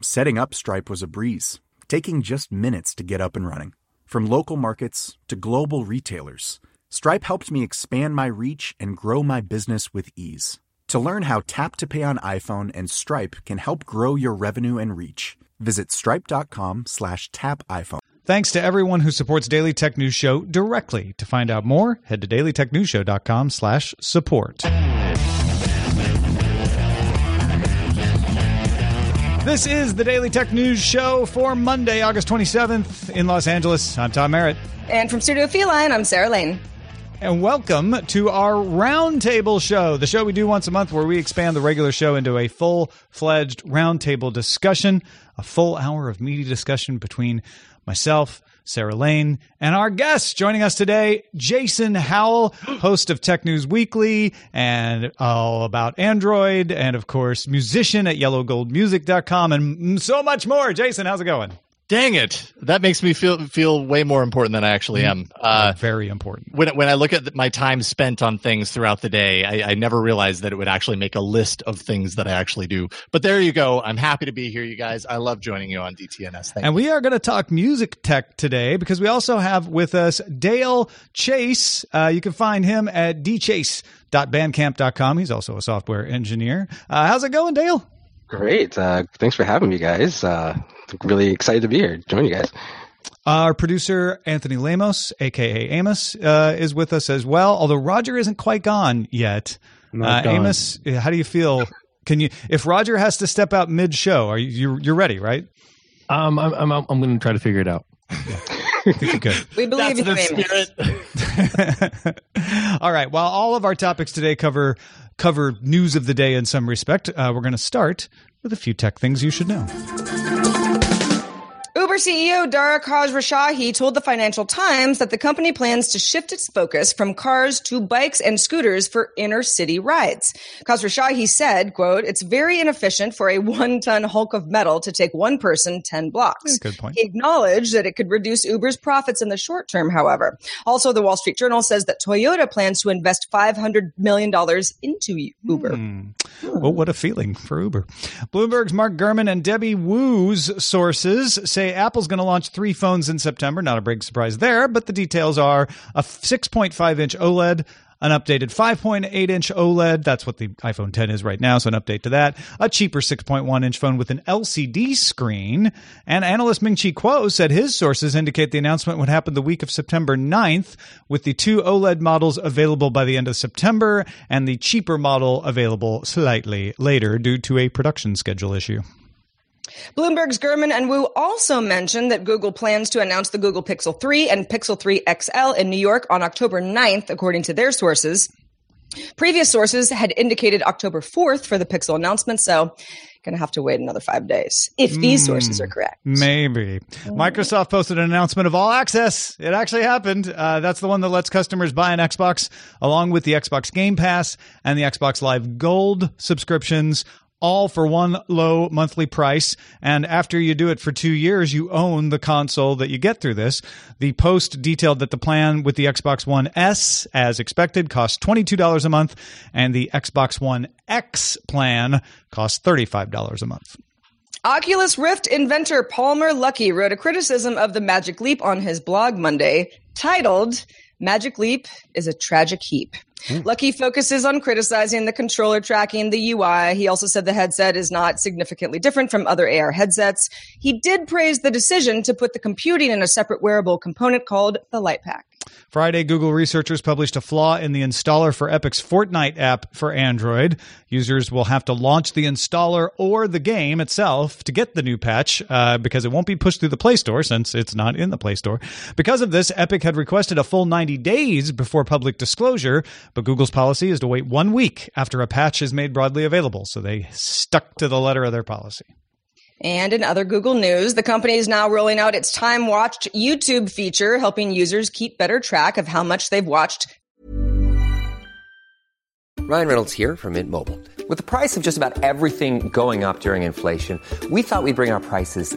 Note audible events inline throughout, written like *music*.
Setting up Stripe was a breeze, taking just minutes to get up and running. From local markets to global retailers, Stripe helped me expand my reach and grow my business with ease. To learn how Tap to Pay on iPhone and Stripe can help grow your revenue and reach, visit stripe.com slash tap iPhone. Thanks to everyone who supports Daily Tech News Show directly. To find out more, head to dailytechnewsshow.com slash support. This is the Daily Tech News Show for Monday, August 27th in Los Angeles. I'm Tom Merritt. And from Studio Feline, I'm Sarah Lane. And welcome to our Roundtable Show, the show we do once a month where we expand the regular show into a full fledged roundtable discussion, a full hour of meaty discussion between myself, Sarah Lane, and our guest joining us today, Jason Howell, *gasps* host of Tech News Weekly and all about Android, and of course, musician at yellowgoldmusic.com, and so much more. Jason, how's it going? Dang it! That makes me feel feel way more important than I actually am. Uh, Very important. When when I look at my time spent on things throughout the day, I, I never realized that it would actually make a list of things that I actually do. But there you go. I'm happy to be here, you guys. I love joining you on DTNS. Thank and you. we are going to talk music tech today because we also have with us Dale Chase. Uh, you can find him at dchase.bandcamp.com. He's also a software engineer. Uh, how's it going, Dale? Great. Uh, thanks for having me, guys. Uh, really excited to be here. Join you guys. Our producer, Anthony Lemos, aka Amos, uh, is with us as well, although Roger isn't quite gone yet. Not Uh, gone. Amos, how do you feel? Can you, if Roger has to step out mid show, are you, you're, you're ready, right? Um, I'm I'm I'm going to try to figure it out. I good. We believe That's you, Amos. spirit. *laughs* all right. While all of our topics today cover cover news of the day in some respect, uh, we're going to start with a few tech things you should know. CEO Dara Khosrowshahi told the Financial Times that the company plans to shift its focus from cars to bikes and scooters for inner city rides. Khosrowshahi said, quote, it's very inefficient for a one-ton hulk of metal to take one person 10 blocks. Good point. He acknowledged that it could reduce Uber's profits in the short term, however. Also, the Wall Street Journal says that Toyota plans to invest $500 million into Uber. Hmm. Well, what a feeling for Uber. Bloomberg's Mark Gurman and Debbie Wu's sources say Apple's going to launch three phones in September. Not a big surprise there, but the details are a 6.5 inch OLED. An updated 5.8 inch OLED. That's what the iPhone 10 is right now. So, an update to that. A cheaper 6.1 inch phone with an LCD screen. And analyst Ming Chi Kuo said his sources indicate the announcement would happen the week of September 9th, with the two OLED models available by the end of September and the cheaper model available slightly later due to a production schedule issue. Bloomberg's Gurman and Wu also mentioned that Google plans to announce the Google Pixel 3 and Pixel 3 XL in New York on October 9th, according to their sources. Previous sources had indicated October 4th for the Pixel announcement, so going to have to wait another five days if these sources are correct. Maybe. Microsoft posted an announcement of all access. It actually happened. Uh, that's the one that lets customers buy an Xbox along with the Xbox Game Pass and the Xbox Live Gold subscriptions. All for one low monthly price. And after you do it for two years, you own the console that you get through this. The post detailed that the plan with the Xbox One S, as expected, costs $22 a month, and the Xbox One X plan costs $35 a month. Oculus Rift inventor Palmer Luckey wrote a criticism of the Magic Leap on his blog Monday titled Magic Leap is a tragic heap. Hmm. Luckey focuses on criticizing the controller tracking, the UI. He also said the headset is not significantly different from other AR headsets. He did praise the decision to put the computing in a separate wearable component called the Lightpack. Friday, Google researchers published a flaw in the installer for Epic's Fortnite app for Android. Users will have to launch the installer or the game itself to get the new patch uh, because it won't be pushed through the Play Store since it's not in the Play Store. Because of this, Epic had requested a full 90 days before public disclosure, but Google's policy is to wait one week after a patch is made broadly available. So they stuck to the letter of their policy. And in other Google news, the company is now rolling out its time watched YouTube feature, helping users keep better track of how much they've watched. Ryan Reynolds here from Mint Mobile. With the price of just about everything going up during inflation, we thought we'd bring our prices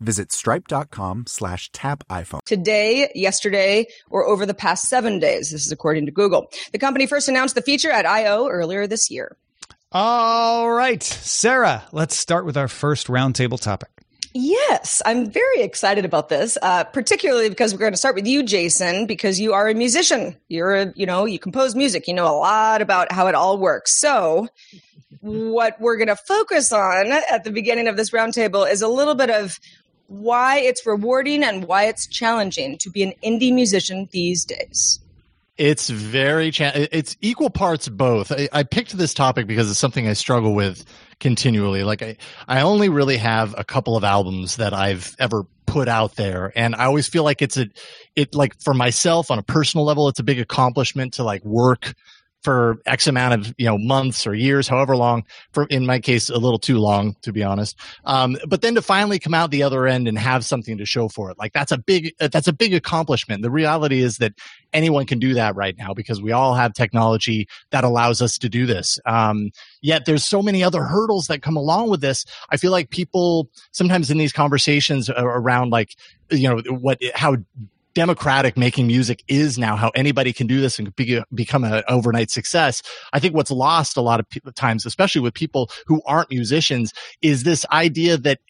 visit stripe.com slash tap iPhone. Today, yesterday, or over the past seven days. This is according to Google. The company first announced the feature at I/O earlier this year. All right, Sarah, let's start with our first roundtable topic. Yes, I'm very excited about this, uh, particularly because we're going to start with you, Jason, because you are a musician. You're a, you know, you compose music. You know a lot about how it all works. So, what we're going to focus on at the beginning of this roundtable is a little bit of why it's rewarding and why it's challenging to be an indie musician these days. It's very cha- it's equal parts both. I, I, picked this topic because it's something I struggle with continually. Like I, I only really have a couple of albums that I've ever put out there, and I always feel like it's a, it like for myself on a personal level, it's a big accomplishment to like work for X amount of you know months or years, however long. For in my case, a little too long to be honest. Um, but then to finally come out the other end and have something to show for it, like that's a big that's a big accomplishment. The reality is that anyone can do that right now because we all have technology that allows us to do this. Um, yet there's so many other hurdles that come along with this. I feel like people sometimes in these conversations around like you know what how democratic making music is now how anybody can do this and be, become an overnight success. I think what's lost a lot of pe- times especially with people who aren't musicians is this idea that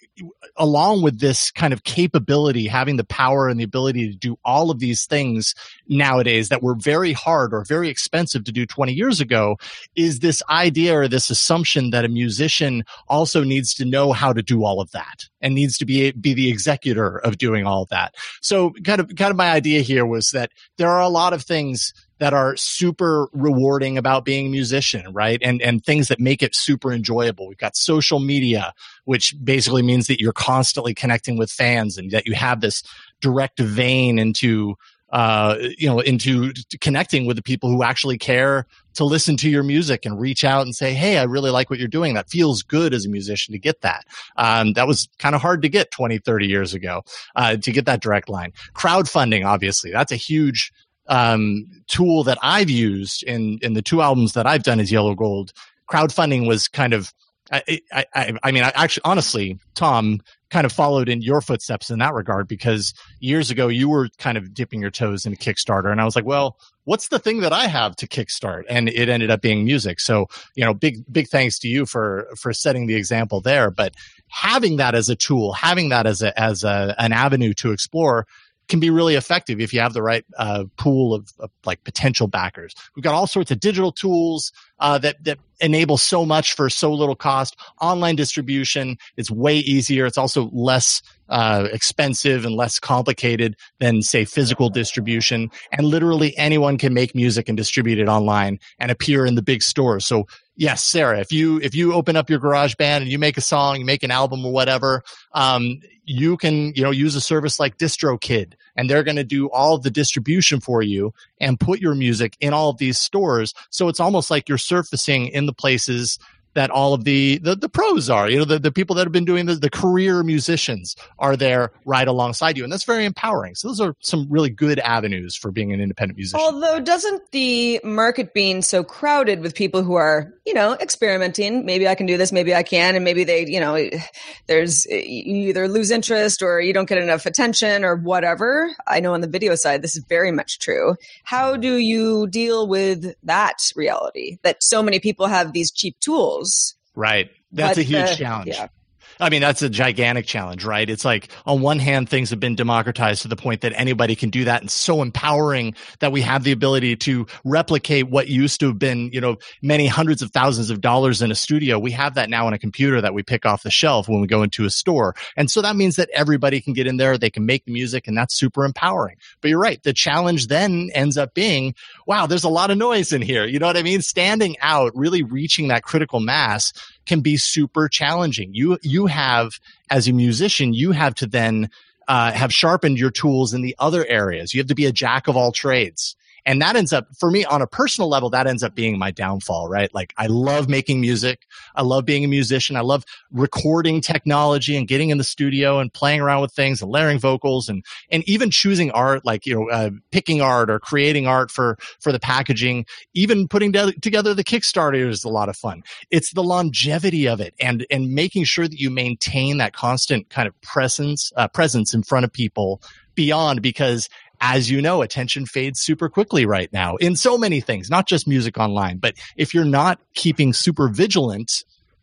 along with this kind of capability, having the power and the ability to do all of these things nowadays that were very hard or very expensive to do 20 years ago, is this idea or this assumption that a musician also needs to know how to do all of that and needs to be be the executor of doing all of that. So kind of kind of my idea here was that there are a lot of things that are super rewarding about being a musician, right? And and things that make it super enjoyable. We've got social media, which basically means that you're constantly connecting with fans and that you have this direct vein into uh, you know, into connecting with the people who actually care to listen to your music and reach out and say, Hey, I really like what you're doing. That feels good as a musician to get that. Um, that was kind of hard to get 20, 30 years ago, uh, to get that direct line. Crowdfunding, obviously, that's a huge um, tool that I've used in in the two albums that I've done is Yellow Gold. Crowdfunding was kind of I, I, I, mean, I actually, honestly, Tom kind of followed in your footsteps in that regard because years ago you were kind of dipping your toes into Kickstarter, and I was like, well, what's the thing that I have to kickstart? And it ended up being music. So, you know, big big thanks to you for for setting the example there. But having that as a tool, having that as a as a, an avenue to explore can be really effective if you have the right uh, pool of, of, like potential backers. We've got all sorts of digital tools uh, that that enable so much for so little cost. Online distribution is way easier. It's also less uh, expensive and less complicated than say physical distribution. And literally anyone can make music and distribute it online and appear in the big stores. So yes, Sarah, if you if you open up your garage band and you make a song, you make an album or whatever, um, you can you know use a service like DistroKid and they're going to do all the distribution for you and put your music in all of these stores. So it's almost like you're surfacing in the places that all of the, the, the pros are. You know, the, the people that have been doing the, the career musicians are there right alongside you. And that's very empowering. So those are some really good avenues for being an independent musician. Although doesn't the market being so crowded with people who are, you know, experimenting, maybe I can do this, maybe I can, and maybe they, you know, there's you either lose interest or you don't get enough attention or whatever. I know on the video side this is very much true. How do you deal with that reality that so many people have these cheap tools Right. That's but, a huge uh, challenge. Yeah. I mean, that's a gigantic challenge, right? It's like on one hand, things have been democratized to the point that anybody can do that and so empowering that we have the ability to replicate what used to have been, you know, many hundreds of thousands of dollars in a studio. We have that now on a computer that we pick off the shelf when we go into a store. And so that means that everybody can get in there, they can make the music and that's super empowering. But you're right. The challenge then ends up being, wow, there's a lot of noise in here. You know what I mean? Standing out, really reaching that critical mass can be super challenging. You you have as a musician, you have to then uh, have sharpened your tools in the other areas. You have to be a jack of all trades. And that ends up, for me, on a personal level, that ends up being my downfall, right? Like, I love making music. I love being a musician. I love recording technology and getting in the studio and playing around with things and layering vocals and, and even choosing art, like, you know, uh, picking art or creating art for, for the packaging. Even putting together the Kickstarter is a lot of fun. It's the longevity of it and, and making sure that you maintain that constant kind of presence, uh, presence in front of people beyond because as you know, attention fades super quickly right now in so many things, not just music online. But if you're not keeping super vigilant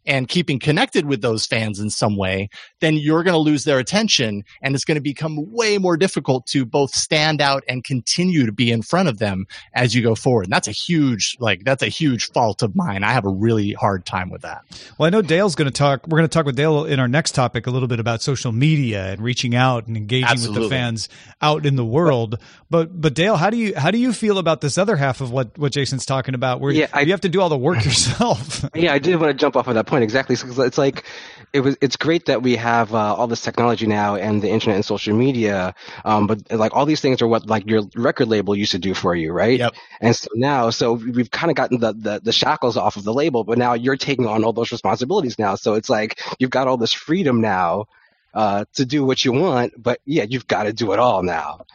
and keeping connected with those fans in some way, then you're going to lose their attention and it's going to become way more difficult to both stand out and continue to be in front of them as you go forward. And that's a huge, like, that's a huge fault of mine. I have a really hard time with that. Well, I know Dale's going to talk, we're going to talk with Dale in our next topic a little bit about social media and reaching out and engaging Absolutely. with the fans out in the world. But, but Dale, how do you, how do you feel about this other half of what, what Jason's talking about where yeah, I, you have to do all the work *laughs* yourself? yeah, I did want to jump off of that point exactly. So it's like, it was, it's great that we have uh, all this technology now and the internet and social media. Um, but like all these things are what like your record label used to do for you, right? Yep. And so now, so we've kind of gotten the, the, the shackles off of the label, but now you're taking on all those responsibilities now. So it's like you've got all this freedom now uh, to do what you want, but yeah, you've got to do it all now.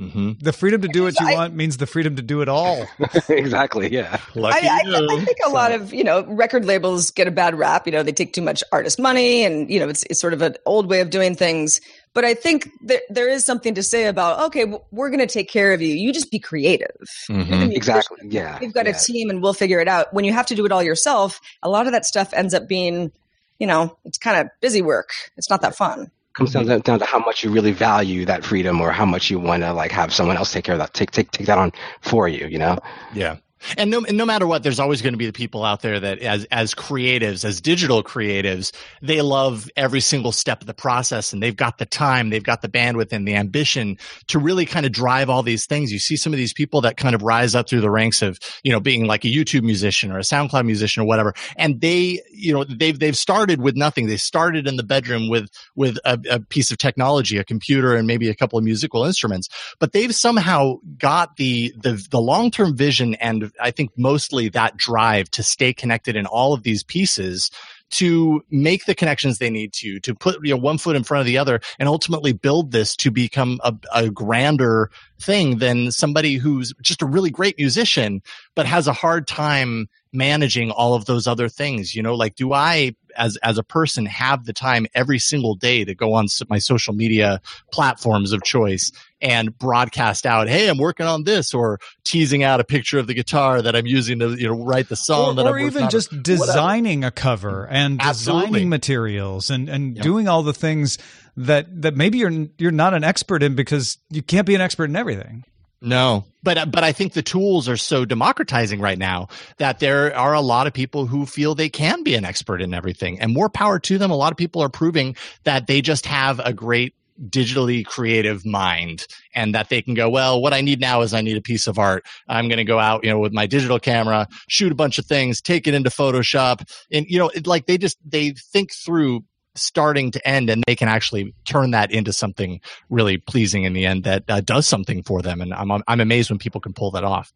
Mm-hmm. The freedom to do what you I, want means the freedom to do it all. *laughs* exactly. Yeah. Lucky I, I, I, think a lot of you know record labels get a bad rap. You know, they take too much artist money, and you know, it's, it's sort of an old way of doing things. But I think that there is something to say about okay, we're going to take care of you. You just be creative. Mm-hmm. Exactly. Yeah. We've got yeah. a team, and we'll figure it out. When you have to do it all yourself, a lot of that stuff ends up being, you know, it's kind of busy work. It's not that fun comes down, mm-hmm. down to how much you really value that freedom or how much you want to like have someone else take care of that take take take that on for you you know yeah and no, and no matter what, there's always going to be the people out there that, as as creatives, as digital creatives, they love every single step of the process, and they've got the time, they've got the bandwidth, and the ambition to really kind of drive all these things. You see some of these people that kind of rise up through the ranks of, you know, being like a YouTube musician or a SoundCloud musician or whatever, and they, you know, they've they've started with nothing. They started in the bedroom with with a, a piece of technology, a computer, and maybe a couple of musical instruments, but they've somehow got the the the long term vision and I think mostly that drive to stay connected in all of these pieces to make the connections they need to, to put you know one foot in front of the other, and ultimately build this to become a, a grander thing than somebody who's just a really great musician but has a hard time managing all of those other things you know like do i as as a person have the time every single day to go on my social media platforms of choice and broadcast out hey i'm working on this or teasing out a picture of the guitar that i'm using to you know write the song or, that or I'm even on, just designing a cover and Absolutely. designing materials and and Yep. doing all the things that that maybe you're you're not an expert in because you can't be an expert in everything No, but uh, but I think the tools are so democratizing right now that there are a lot of people who feel they can be an expert in everything, and more power to them. A lot of people are proving that they just have a great digitally creative mind and that they can go well what i need now is i need a piece of art. I'm going to go out you know with my digital camera shoot a bunch of things take it into photoshop. And you know it, like they just they think through starting to end and they can actually turn that into something really pleasing in the end that uh, does something for them and I'm I'm amazed when people can pull that off.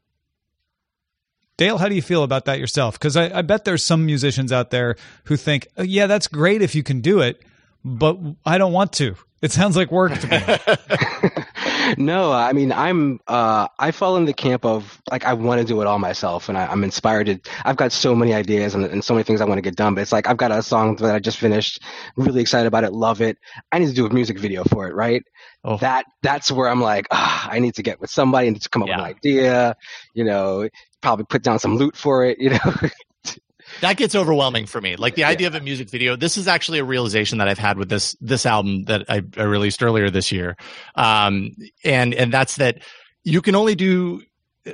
Dale, how do you feel about that yourself? Because I, I bet there's some musicians out there who think, oh, yeah, that's great if you can do it, but I don't want to. It sounds like work to me. *laughs* *laughs* no, I mean I'm uh, I fall in the camp of like I want to do it all myself, and I, I'm inspired. To, I've got so many ideas and, and so many things I want to get done, but it's like I've got a song that I just finished, really excited about it, love it. I need to do a music video for it, right? Oh. That that's where I'm like, ah, I need to get with somebody and to come up with an idea, you know, probably put down some loot for it, you know. *laughs* that gets overwhelming for me. Like the idea of a music video. This is actually a realization that I've had with this this album that I, I released earlier this year, um, and and that's that you can only do.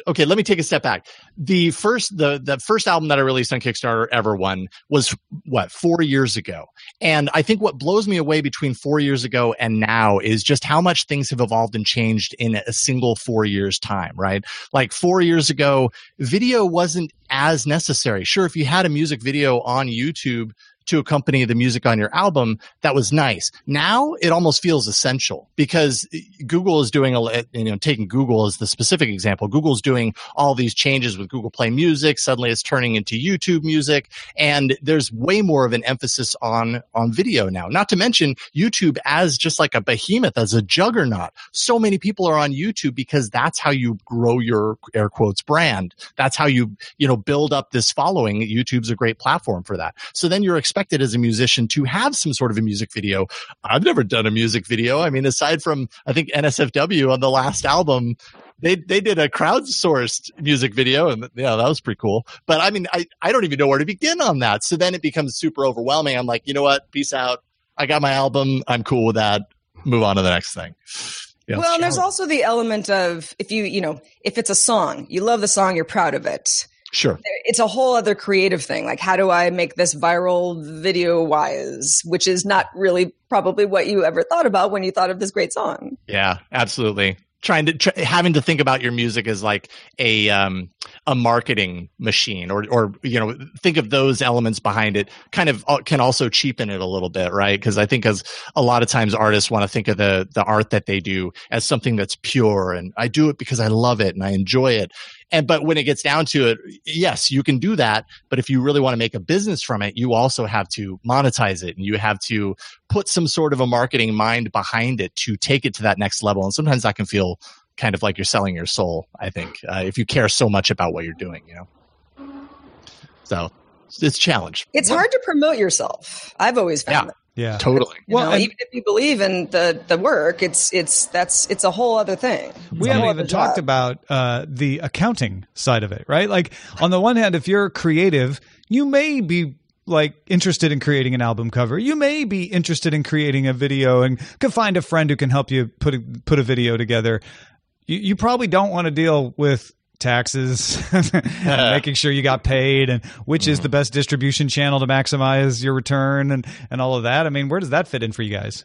Okay, let me take a step back. The first the the first album that I released on Kickstarter ever one was what four years ago, and I think what blows me away between four years ago and now is just how much things have evolved and changed in a single four years time. Right, like four years ago, video wasn't as necessary. Sure, if you had a music video on YouTube to accompany the music on your album, that was nice. Now it almost feels essential because Google is doing a, eh, you know, taking Google as the specific example. Google's doing all these changes with Google Play Music. Suddenly it's turning into YouTube music and there's way more of an emphasis on, on video now. Not to mention YouTube as just like a behemoth, as a juggernaut. So many people are on YouTube because that's how you grow your air quotes brand. That's how you, you know, build up this following. YouTube's a great platform for that. So then you're expected as a musician to have some sort of a music video. I've never done a music video. I mean, aside from I think NSFW on the last album, they they did a crowdsourced music video and yeah, that was pretty cool. But I mean, I I don't even know where to begin on that. So then it becomes super overwhelming. I'm like, you know what? Peace out. I got my album. I'm cool with that. Move on to the next thing. Yeah, well, and there's also the element of if you, you know, if it's a song, you love the song, you're proud of it. Sure. It's a whole other creative thing. Like, how do I make this viral video wise? Which is not really probably what you ever thought about when you thought of this great song. Yeah, absolutely. Trying to tr- having to think about your music as like a um, a marketing machine, or or you know think of those elements behind it. Kind of uh, can also cheapen it a little bit, right? Because I think as a lot of times artists want to think of the the art that they do as something that's pure, and I do it because I love it and I enjoy it. And but when it gets down to it, yes, you can do that. But if you really want to make a business from it, you also have to monetize it and you have to put some sort of a marketing mind behind it to take it to that next level. And sometimes that can feel kind of like you're selling your soul, I think, uh, if you care so much about what you're doing, you know? So it's a challenge. It's hard to promote yourself. I've always found Yeah. That. Yeah. Totally. You Well, know, and- even if you believe in the the work, it's it's that's it's a whole other thing. It's we haven't even talked job. about uh, the accounting side of it, right? Like, on the one hand, if you're creative, you may be like interested in creating an album cover. You may be interested in creating a video and could find a friend who can help you put a, put a video together. You, you probably don't want to deal with taxes *laughs* and making sure you got paid and which is the best distribution channel to maximize your return and and all of that. I mean, where does that fit in for you guys?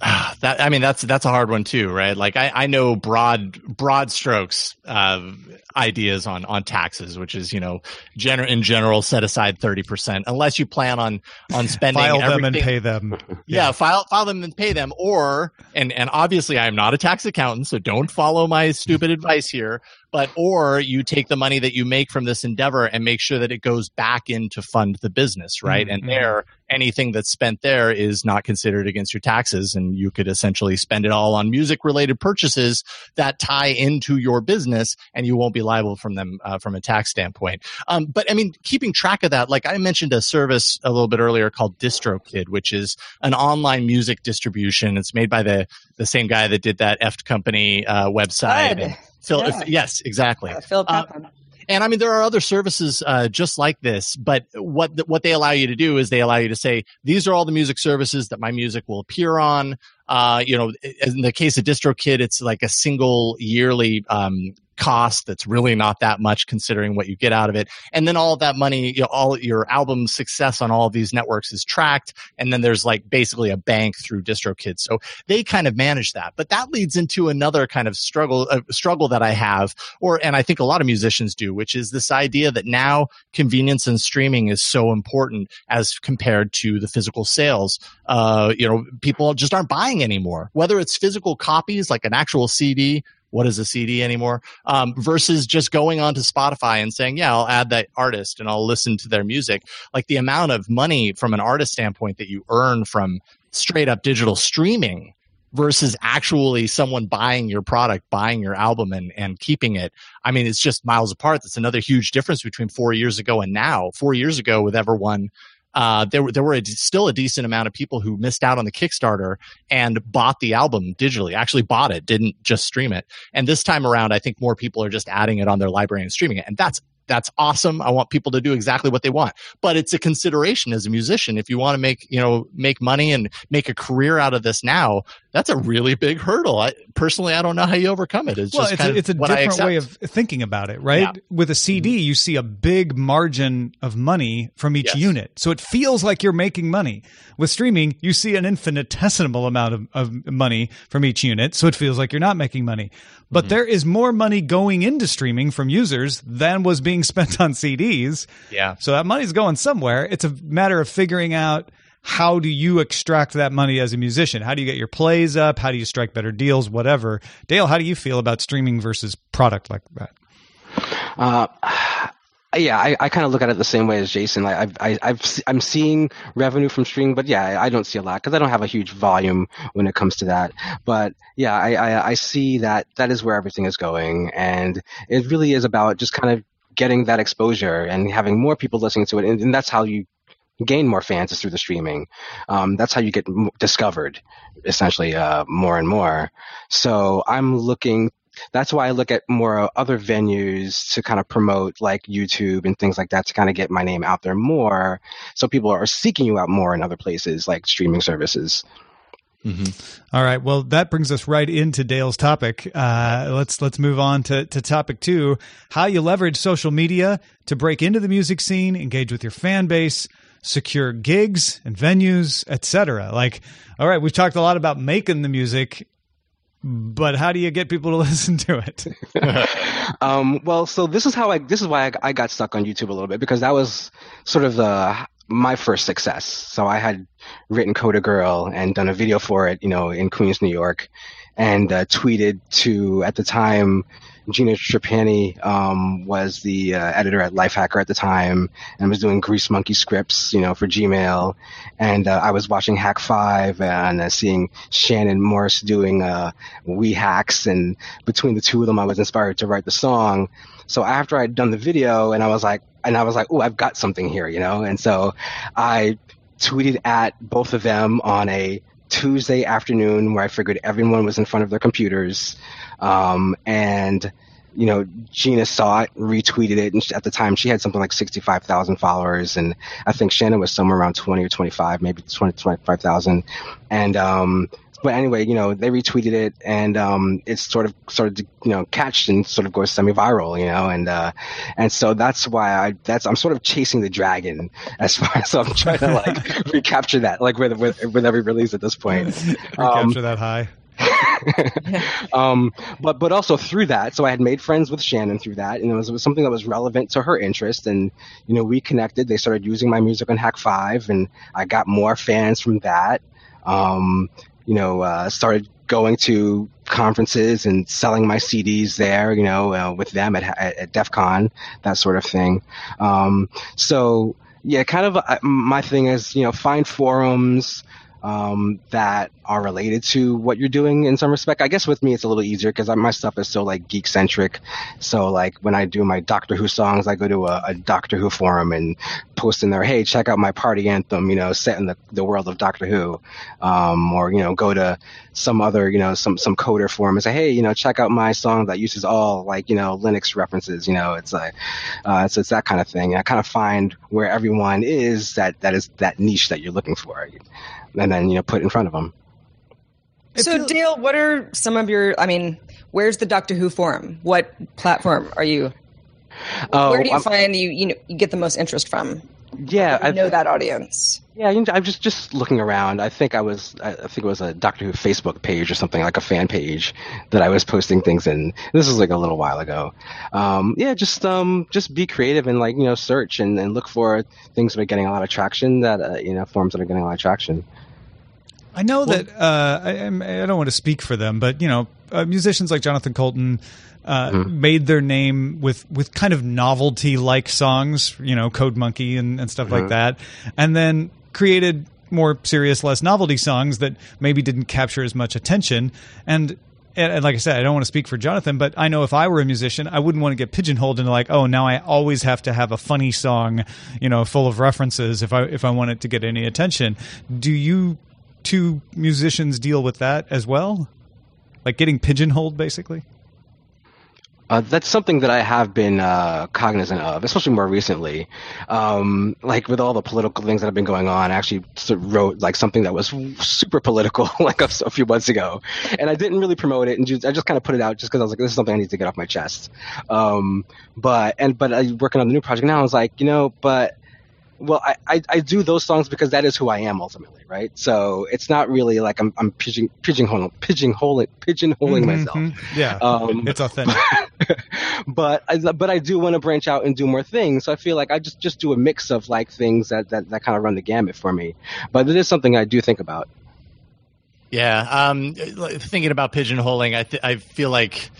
*sighs* that I mean that's that's a hard one too, right? Like I, I know broad broad strokes uh, ideas on on taxes, which is you know gener- in general set aside thirty percent unless you plan on on *laughs* spending File them and pay them. *laughs* Yeah, file file them and pay them, or and and obviously I'm not a tax accountant, so don't follow my stupid advice here. But or you take the money that you make from this endeavor and make sure that it goes back in to fund the business, right? Mhm. And there, anything that's spent there is not considered against your taxes, and you could essentially spend it all on music related purchases that tie into your business, and you won't be liable from them uh, from a tax standpoint. Um, but I mean, keeping track of that, like I mentioned a service a little bit earlier called DistroKid, which is an online music distribution. It's made by the the same guy that did that Eft Company uh, website. Phil, Yeah. yes, exactly. Phil Uh, and I mean, there are other services uh, just like this, but what what they allow you to do is they allow you to say these are all the music services that my music will appear on. Uh, you know, in the case of DistroKid, it's like a single yearly um, cost that's really not that much considering what you get out of it. And then all that money, you know, all your album success on all these networks is tracked. And then there's like basically a bank through DistroKid. So they kind of manage that. But that leads into another kind of struggle, uh, struggle that I have, or, and I think a lot of musicians do, which is this idea that now convenience and streaming is so important as compared to the physical sales. Uh, you know, people just aren't buying anymore, whether it's physical copies, like an actual CD, what is a CD anymore? Um, versus just going onto Spotify and saying, yeah, I'll add that artist and I'll listen to their music. Like the amount of money from an artist standpoint that you earn from straight up digital streaming versus actually someone buying your product, buying your album and, and keeping it. I mean, it's just miles apart. That's another huge difference between four years ago and now. Four years ago with Everone, uh, there there were a, still a decent amount of people who missed out on the Kickstarter and bought the album digitally. Actually, bought it, didn't just stream it. And this time around, I think more people are just adding it on their library and streaming it, and that's that's awesome. I want people to do exactly what they want, but it's a consideration as a musician. If you want to make you know make money and make a career out of this now, that's a really big hurdle. I personally, I don't know how you overcome it. It's well, just it's kind a, it's a different way of thinking about it, right? Yeah. Mm-hmm. With a CD, you see a big margin of money from each Yes. unit, so it feels like you're making money. With streaming, you see an infinitesimal amount of, of money from each unit, so it feels like you're not making money. But Mm-hmm. there is more money going into streaming from users than was being spent on CDs. Yeah. So that money's going somewhere. It's a matter of figuring out how do you extract that money as a musician? How do you get your plays up? How do you strike better deals? Whatever. Dale, how do you feel about streaming versus product like that? Uh, yeah, I, I kind of look at it the same way as Jason. Like I've, I, I've, I'm seeing revenue from streaming, but yeah, I- I don't see a lot because I don't have a huge volume when it comes to that. But yeah, I, I, I see that that is where everything is going, and it really is about just kind of getting that exposure and having more people listening to it, and, and that's how you gain more fans is through the streaming. Um, that's how you get m- discovered, essentially, uh, more and more. So I'm looking. That's why I look at more other venues to kind of promote, like YouTube and things like that, to kind of get my name out there more, so people are seeking you out more in other places, like streaming services. All right. Well, that brings us right into Dale's topic. Uh, let's let's move on to, to topic two: how you leverage social media to break into the music scene, engage with your fan base, secure gigs and venues, etc. Like, all right, we've talked a lot about making the music, but how do you get people to *laughs* listen to it? *laughs* um, well, so this is how I this is why I, I got stuck on YouTube a little bit because that was sort of the my first success. So I had written Coda Girl and done a video for it, you know, in Queens, New York, and uh, tweeted to at the time. Gina Trapani um, was the uh, editor at Lifehacker at the time and was doing Greasemonkey scripts, you know, for Gmail. And uh, I was watching Hak5 and uh, seeing Shannon Morse doing uh, Wii Hacks, and between the two of them, I was inspired to write the song. So after I'd done the video, and I was like, and I was like, oh, I've got something here, you know. And so I tweeted at both of them on a Tuesday afternoon where I figured everyone was in front of their computers. Um, and, you know, Gina saw it, retweeted it, and at the time she had something like 65,000 followers, and I think Shannon was somewhere around 20 or 25, maybe 20, 25,000. And, um, but anyway, you know, they retweeted it, and um, it's sort of sort of you know catched and sort of goes semi-viral, you know, and uh, and so that's why I that's I'm sort of chasing the dragon as far as I'm trying to *laughs* like recapture that like with with with every release at this point. *laughs* Um, Recapture that high. *laughs* um, but but also through that, so I had made friends with Shannon through that, and it was, it was something that was relevant to her interest, and you know we connected. They started using my music on Hak5, and I got more fans from that. Um, you know, uh, started going to conferences and selling my CDs there, you know, uh, with them at, at, at DEF CON, that sort of thing. Um, so yeah, kind of uh, my thing is, you know, find forums, um, that are related to what you're doing in some respect. I guess with me it's a little easier because my stuff is so like geek centric. So like when I do my Doctor Who songs, I go to a, a, Doctor Who forum and post in there, hey, check out my party anthem, you know, set in the, the world of Doctor Who, um, or you know, go to some other you know some some coder forum and say, hey, you know, check out my song that uses all like you know Linux references. You know, it's like uh, so it's that kind of thing. I kind of find where everyone is that that is that niche that you're looking for and then you know put in front of them. So Dale, what are some of your? I mean, where's the Doctor Who forum? What platform are you? Oh, Where do you I'm- find you you know you get the most interest from? Yeah, I I know that audience. Yeah, you know, I'm just just looking around. I think I was, I I think it was a Doctor Who Facebook page or something like a fan page that I was posting things in. This was like a little while ago. Um, yeah, just um, just be creative and like you know search and, and look for things that are getting a lot of traction. That uh, you know forms that are getting a lot of traction. I know that uh, I, I don't want to speak for them, but you know, uh, musicians like Jonathan Coulton uh, made their name with with kind of novelty like songs, you know, Code Monkey and, and stuff like Mhm. that, and then created more serious, less novelty songs that maybe didn't capture as much attention. And and, and like I said, I don't want to speak for Jonathan, but I know if I were a musician, I wouldn't want to get pigeonholed into like, oh, now I always have to have a funny song, you know, full of references if I if I want it to get any attention. Do you two musicians deal with that as well? Like getting pigeonholed, basically. Uh, that's something that I have been uh, cognizant of, especially more recently. Um, like with all the political things that have been going on, I actually wrote like something that was super political *laughs* like a, a few months ago, and I didn't really promote it, and just, I just kind of put it out just because I was like, this is something I need to get off my chest. Um, but and but I working on the new project now. I was like, you know, but well, I, I, I do those songs because that is who I am ultimately, right? So it's not really like I'm I'm pigeon pigeonholing pigeonholing pigeonholing myself. Mhm. Yeah, Um, it's authentic. *laughs* but I, but I do want to branch out and do more things. So I feel like I just just do a mix of like things that that, that kind of run the gamut for me. But it is something I do think about. Yeah, um, thinking about pigeonholing, I th- I feel like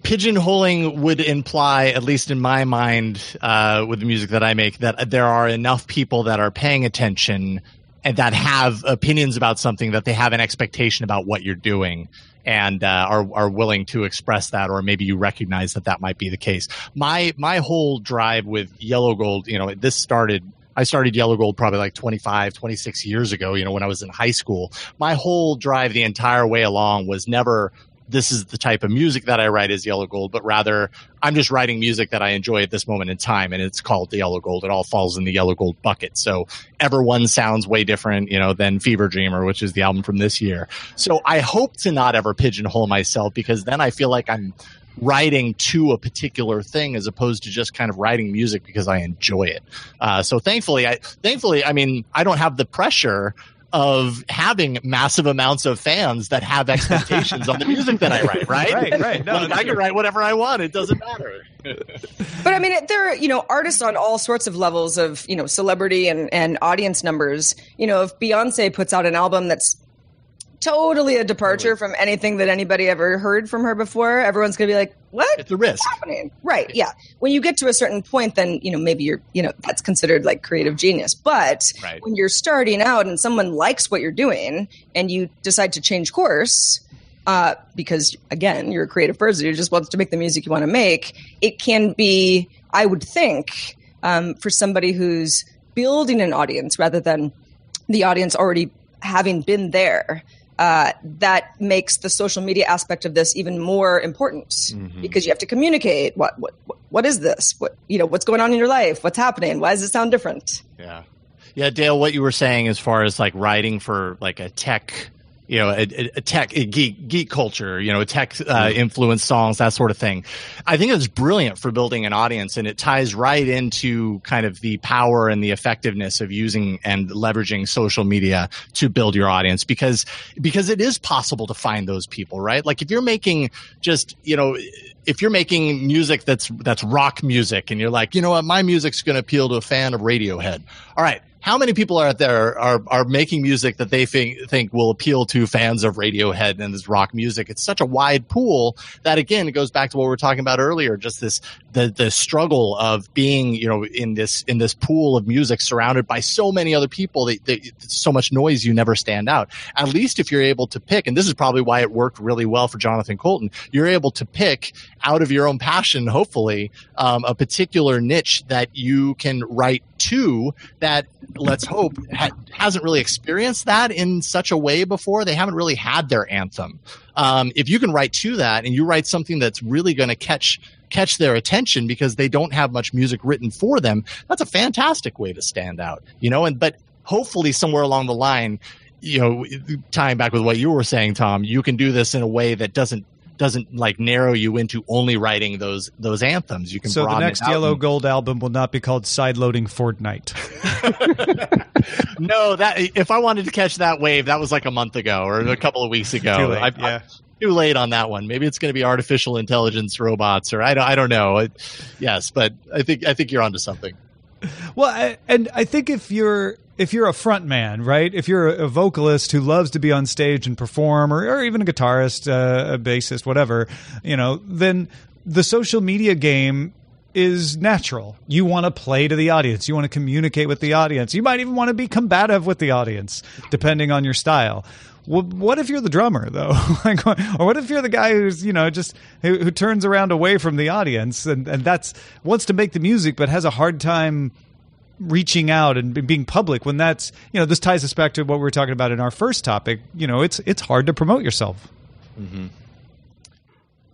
pigeonholing would imply, at least in my mind, uh, with the music that I make, that there are enough people that are paying attention and that have opinions about something that they have an expectation about what you're doing and uh, are are willing to express that, or maybe you recognize that that might be the case. My my whole drive with Yellow Gold, you know, this started. I started Yellow Gold probably like 25, 26 years ago, you know, when I was in high school. My whole drive the entire way along was never this is the type of music that I write is Yellow Gold, but rather I'm just writing music that I enjoy at this moment in time, and it's called the Yellow Gold. It all falls in the Yellow Gold bucket. So Everone sounds way different, you know, than Fever Dreamer, which is the album from this year. So I hope to not ever pigeonhole myself because then I feel like I'm writing to a particular thing as opposed to just kind of writing music because I enjoy it. Uh, so thankfully, I thankfully, I mean, I don't have the pressure of having massive amounts of fans that have expectations on the music that I *laughs* write, right? Right, right. No, Like, I can write whatever I want. It doesn't matter. *laughs* But I mean, there are you know artists on all sorts of levels of you know celebrity and and audience numbers. You know, if Beyonce puts out an album that's totally a departure from anything that anybody ever heard from her before, everyone's gonna be like, "What? It's a risk. happening?" Right? Yeah. When you get to a certain point, then you know maybe you're you know that's considered like creative genius. But Right. when you're starting out and someone likes what you're doing and you decide to change course. Uh, because again, you're a creative person you just wants to make the music you want to make. It can be, I would think, um, for somebody who's building an audience rather than the audience already having been there. Uh, that makes the social media aspect of this even more important because you have to communicate what, what what- what is this? What you know what's going on in your life? What's happening? Why does it sound different? Yeah. Yeah, Dale, what you were saying as far as like writing for like a tech, you know, a, a- tech a geek geek culture, you know, tech uh, influenced songs, that sort of thing. I think it's brilliant for building an audience, and it ties right into kind of the power and the effectiveness of using and leveraging social media to build your audience because because it is possible to find those people, right? Like if you're making just you know if you're making music that's that's rock music and you're like, you know what, my music's going to appeal to a fan of Radiohead. All right, how many people are out there are are making music that they think think will appeal to fans of Radiohead and this rock music? It's such a wide pool that again it goes back to what we were talking about earlier, just this the the struggle of being you know in this in this pool of music surrounded by so many other people that, that so much noise you never stand out. At least if you're able to pick, and this is probably why it worked really well for Jonathan Coulton, you're able to pick out of your own passion, hopefully, um, a particular niche that you can write to that let's hope ha- hasn't really experienced that in such a way before. They haven't really had their anthem. Um, if you can write to that and you write something that's really going to catch catch their attention because they don't have much music written for them that's a fantastic way to stand out you know? And but hopefully somewhere along the line you know tying back with what you were saying tom you can do this in a way that doesn't doesn't like narrow you into only writing those those anthems. You can so the next Yellow and- Gold album will not be called Sideloading Fortnite. *laughs* no, that if I wanted to catch that wave, that was like a month ago or a mm. couple of weeks ago. Too late, I, yeah. I- too late on that one. Maybe it's going to be artificial intelligence robots, or I don't, I don't know. It, yes, but I think I think you're onto something. Well, I, and I think if you're if you're a front man, right? If you're a, vocalist who loves to be on stage and perform, or, or even a guitarist, uh, a bassist, whatever, you know, then the social media game is natural. You want to play to the audience. You want to communicate with the audience. You might even want to be combative with the audience, depending on your style. Well, what if you're the drummer though? *laughs* or what if you're the guy who's you know just who, who turns around away from the audience and and that's wants to make the music but has a hard time reaching out and being public when that's you know this ties us back to what we were talking about in our first topic. You know, it's it's hard to promote yourself.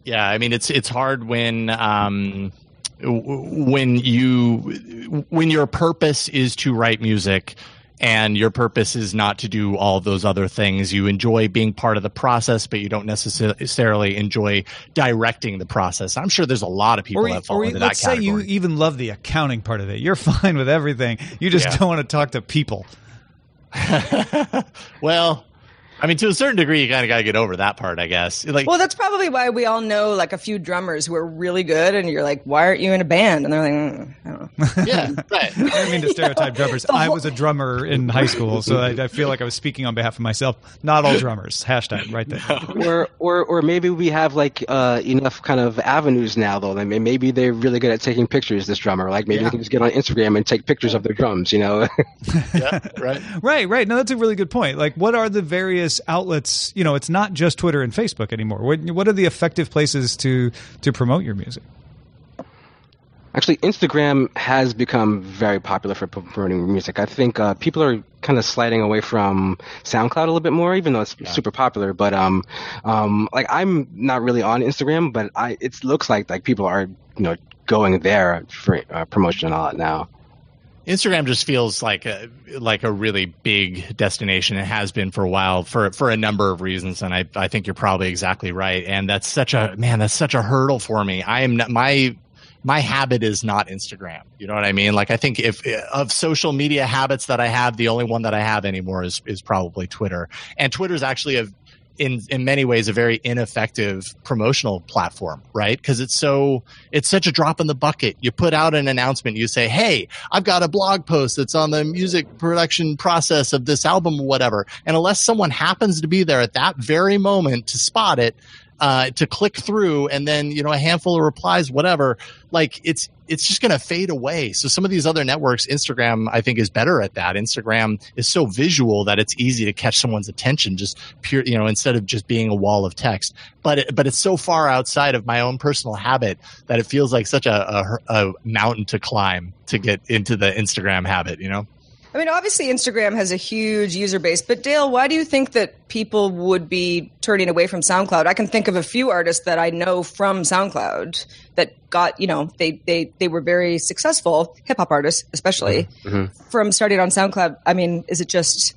Yeah, I mean it's it's hard when um, when you when your purpose is to write music and your purpose is not to do all those other things. You enjoy being part of the process, but you don't necessarily enjoy directing the process. I'm sure there's a lot of people Or, that fall or into let's that say you even love the accounting part of it. You're *laughs* fine with everything. You just Yeah. don't want to talk to people. *laughs* well, I mean, to a certain degree, you kind of got to get over that part, I guess. Like, Well, that's probably why we all know like a few drummers who are really good, and you're like, "Why aren't you in a band?" And they're like, mm, "I don't know." *laughs* yeah, right. I didn't mean to stereotype *laughs* drummers. I was a drummer in high school, so I, I feel like I was speaking on behalf of myself. Not all drummers. Hashtag right there. *laughs* or or or maybe we have like uh, enough kind of avenues now though. I mean, maybe they're really good at taking pictures. This drummer, like maybe Yeah. they can just get on Instagram and take pictures of their drums. You know, yeah, right. Right, right. No, that's a really good point. Like, what are the various outlets? You know, it's not just Twitter and Facebook anymore. What, what are the effective places to to promote your music? actually, Instagram has become very popular for promoting music. I think uh, people are kind of sliding away from SoundCloud a little bit more, even though it's super popular. But um, um, like I'm not really on Instagram, but I it looks like like people are you know going there for uh, promotion a lot now. Instagram just feels like a like a really big destination. It has been for a while for for a number of reasons, and I I think you're probably exactly right. And that's such a man, that's such a hurdle for me. I am not, my my habit is not Instagram. You know what I mean? Like I think if of social media habits that I have, the only one that I have anymore is is probably Twitter. And Twitter is actually a in in many ways a very ineffective promotional platform, right? Because it's so it's such a drop in the bucket. You put out an announcement, you say, "Hey, I've got a blog post that's on the music production process of this album, or whatever." And unless someone happens to be there at that very moment to spot it, uh, to click through, and then you know a handful of replies, whatever, like it's it's just going to fade away. So some of these other networks, Instagram, I think is better at that. Instagram is so visual that it's easy to catch someone's attention just pure, you know, instead of just being a wall of text. But it, but it's so far outside of my own personal habit that it feels like such a, a, a mountain to climb to get into the Instagram habit, you know? I mean, obviously, Instagram has a huge user base, but Dale, why do you think that people would be turning away from SoundCloud? I can think of a few artists that I know from SoundCloud that got, you know, they they they were very successful, hip hop artists especially, from starting on SoundCloud. I mean, is it just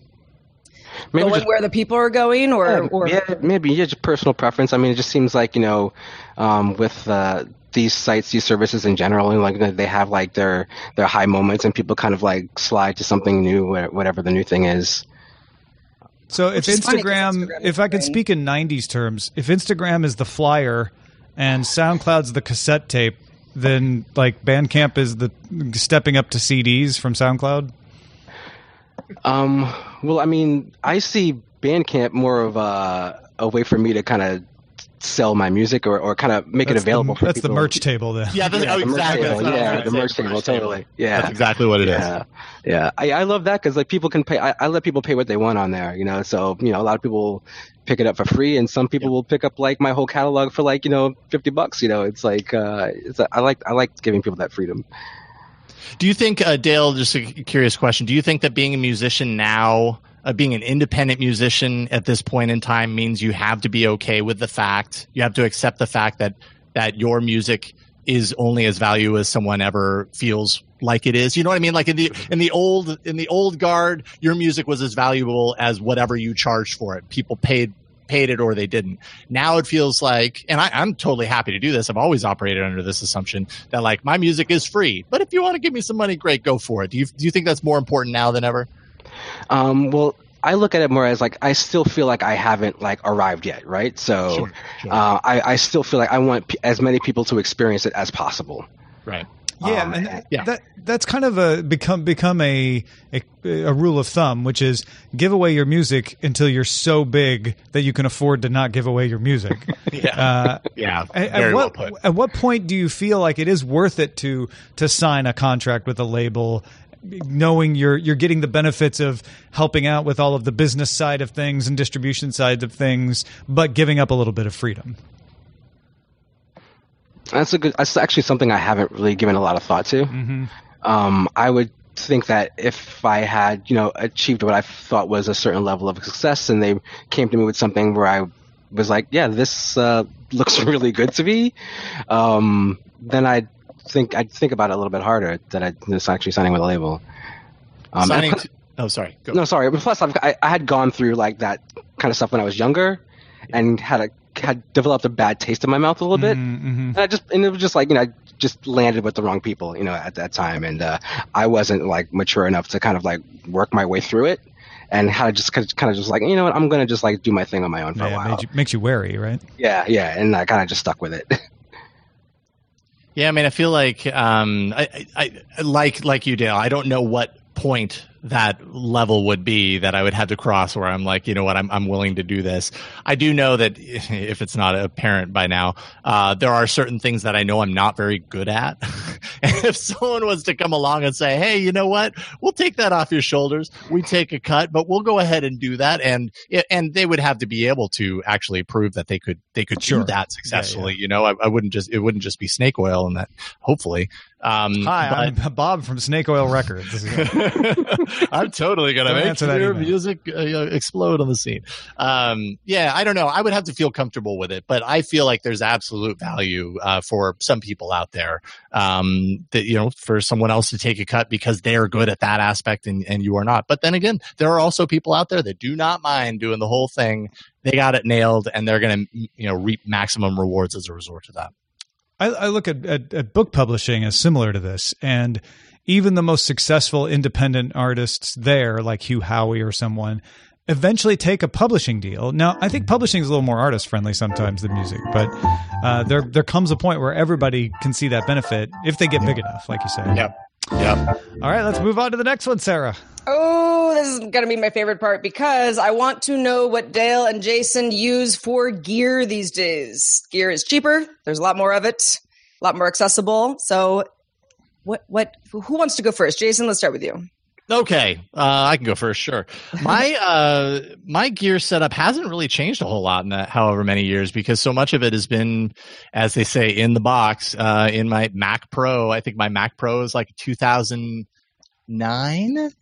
Maybe going just- where the people are going, or, Yeah, or yeah, maybe yeah, just personal preference. I mean, it just seems like you know, um, with uh, these sites, these services in general, and like they- they have like their their high moments, and people kind of like slide to something new, whatever the new thing is. So if Which is funny 'cause Instagram, Instagram if I could speak in '90s terms, if Instagram is the flyer and SoundCloud's the cassette tape, then like Bandcamp is the stepping up to CDs from SoundCloud. Um, well, I mean, I see Bandcamp more of a, a way for me to kind of sell my music or, or kind of make That's it available The, for that's people. the merch table then. Yeah, that's, Yeah, oh, the merch exactly. table. That's what I was Yeah, the merch table, totally. Yeah. That's exactly what it is. yeah, yeah. I, I love that because like people can pay. I, I let people pay what they want on there, you know. So you know, a lot of people pick it up for free, and some people will pick up like my whole catalog for like you know fifty bucks. You know, it's like uh, it's I like I like giving people that freedom. Do you think, uh, Dale? Just a curious question. Do you think that being a musician now, uh, being an independent musician at this point in time, means you have to be okay with the fact you have to accept the fact that that your music is only as valuable as someone ever feels like it is. You know what I mean? Like in the in the old in the old guard, your music was as valuable as whatever you charged for it. People paid paid it or they didn't. Now it feels like, and I, I'm totally happy to do this. I've always operated under this assumption that like my music is free, but if you want to give me some money, great, go for it. Do you do you think that's more important now than ever? Um, well, I look at it more as like I still feel like I haven't like arrived yet, right? So Sure, sure. Uh, I, I still feel like I want p- as many people to experience it as possible. Right. Yeah, Um, and that, yeah. that that's kind of a become become a, a a rule of thumb, which is give away your music until you're so big that you can afford to not give away your music. *laughs* Yeah. Uh, yeah. at, at Very well what put. at what point do you feel like it is worth it to to sign a contract with a label? Knowing you're you're getting the benefits of helping out with all of the business side of things and distribution side of things but giving up a little bit of freedom That's a good. That's actually something I haven't really given a lot of thought to. mm-hmm. Um, I would think that if I had, you know, achieved what I thought was a certain level of success, and they came to me with something where I was like, "Yeah, this uh, *laughs* looks really good to me," um, then I'd think I'd think about it a little bit harder that I was actually signing with a label. Um, Signing. plus- To, oh, sorry. Go. no, sorry. But plus, I've, I, I had gone through like that kind of stuff when I was younger, and had a had developed a bad taste in my mouth a little bit. Mm-hmm. And I just and it was just like you know I just landed with the wrong people you know at that time, and uh, I wasn't like mature enough to kind of like work my way through it, and had to just kind of just like you know what I'm gonna just like do my thing on my own for a while. you, makes you wary right yeah, yeah, and I kind of just stuck with it. *laughs* Yeah, I mean, I feel like, um, I, I, I like, like you, Dale. I don't know what point that level would be that I would have to cross where I'm like, you know what, I'm, I'm willing to do this. I do know that *laughs* if it's not apparent by now, uh, there are certain things that I know I'm not very good at. and *laughs* if someone was to come along and say, Hey, you know what, we'll take that off your shoulders. We take a cut, but we'll go ahead and do that. And, and they would have to be able to actually prove that they could, they could Sure. do that successfully. You know, I, I wouldn't just, it wouldn't just be snake oil and that hopefully. Um, hi but- i'm *laughs* bob from snake oil records *laughs* I'm totally gonna make your music uh, explode on the scene. Um, yeah, I don't know. I would have to feel comfortable with it, but I feel like there's absolute value uh, for some people out there um, that you know for someone else to take a cut because they're good at that aspect and, and you are not. But then again, there are also people out there that do not mind doing the whole thing. They got it nailed, and they're gonna you know reap maximum rewards as a result of that. I, I look at, at, at book publishing as similar to this, and even the most successful independent artists there, like Hugh Howey or someone, eventually take a publishing deal. Now, I think publishing is a little more artist friendly sometimes than music, but uh, there there comes a point where everybody can see that benefit if they get big enough, like you said. Yep. Yep. All right, let's move on to the next one, Sarah. Oh, this is going to be my favorite part because I want to know what Dale and Jason use for gear these days. Gear is cheaper. There's a lot more of it, a lot more accessible. So, what, what, who wants to go first? Jason, let's start with you. Okay, uh, I can go first. Sure. My *laughs* uh, my gear setup hasn't really changed a whole lot in that however many years because so much of it has been, as they say, in the box. Uh, in my Mac Pro, I think my Mac Pro is like 2009.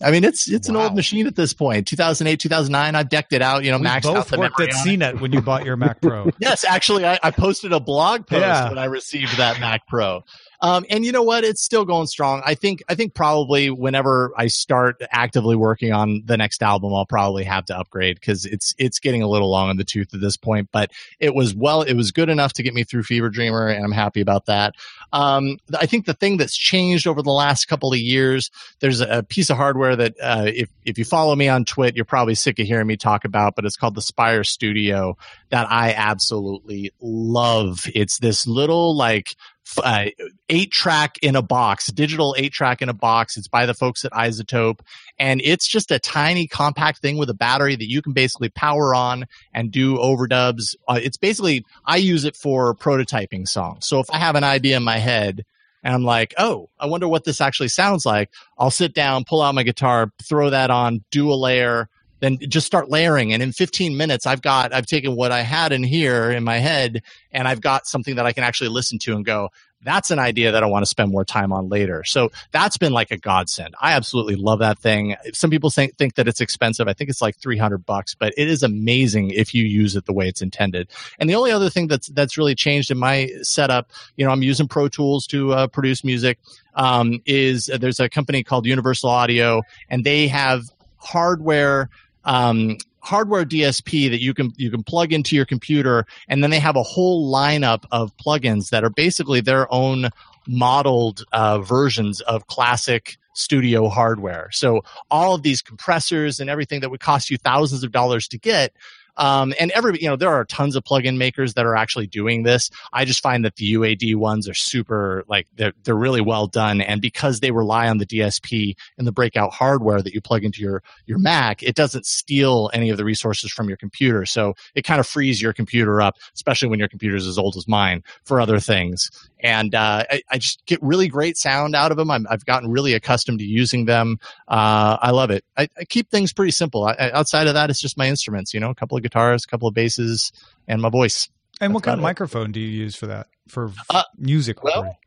I mean, it's it's an old machine at this point. 2008, 2009. I decked it out. You know, We maxed out both the worked memory at on it. CNET when you bought your Mac Pro. *laughs* Yes, actually, I, I posted a blog post Yeah. when I received that Mac Pro. Um, and you know what? It's still going strong. I think. I think probably whenever I start actively working on the next album, I'll probably have to upgrade because it's it's getting a little long in the tooth at this point. But it was well, it was good enough to get me through Fever Dreamer, and I'm happy about that. Um, I think the thing that's changed over the last couple of years, there's a piece of hardware that uh, if if you follow me on Twitter, you're probably sick of hearing me talk about, but it's called the Spire Studio that I absolutely love. It's this little like uh, eight track in a box, digital eight track in a box. It's by the folks at iZotope, and it's just a tiny compact thing with a battery that you can basically power on and do overdubs. Uh, it's basically I use it for prototyping songs. So if I have an idea in my head and I'm like, oh, I wonder what this actually sounds like. I'll sit down, pull out my guitar, throw that on, do a layer, then just start layering. And in 15 minutes, I've got, I've taken what I had in here in my head and I've got something that I can actually listen to and go, that's an idea that I want to spend more time on later. So that's been like a godsend. I absolutely love that thing. Some people think, think that it's expensive. I think it's like 300 bucks, but it is amazing if you use it the way it's intended. And the only other thing that's, that's really changed in my setup, you know, I'm using Pro Tools to uh, produce music, um, is uh, there's a company called Universal Audio and they have hardware um, hardware DSP that you can you can plug into your computer, and then they have a whole lineup of plugins that are basically their own modeled uh, versions of classic studio hardware. So all of these compressors and everything that would cost you thousands of dollars to get um, and every, you know, there are tons of plugin makers that are actually doing this. I just find that the UAD ones are super, like, they're, they're really well done. And because they rely on the DSP and the breakout hardware that you plug into your, your Mac, it doesn't steal any of the resources from your computer. So it kind of frees your computer up, especially when your computer is as old as mine for other things. And uh, I, I, just get really great sound out of them. i have gotten really accustomed to using them. Uh, I love it. I, I, keep things pretty simple. I, outside of that, it's just my instruments. You know, a couple of guitars, a couple of basses, and my voice. And That's what kind of microphone do you use for that? For uh, music? Well,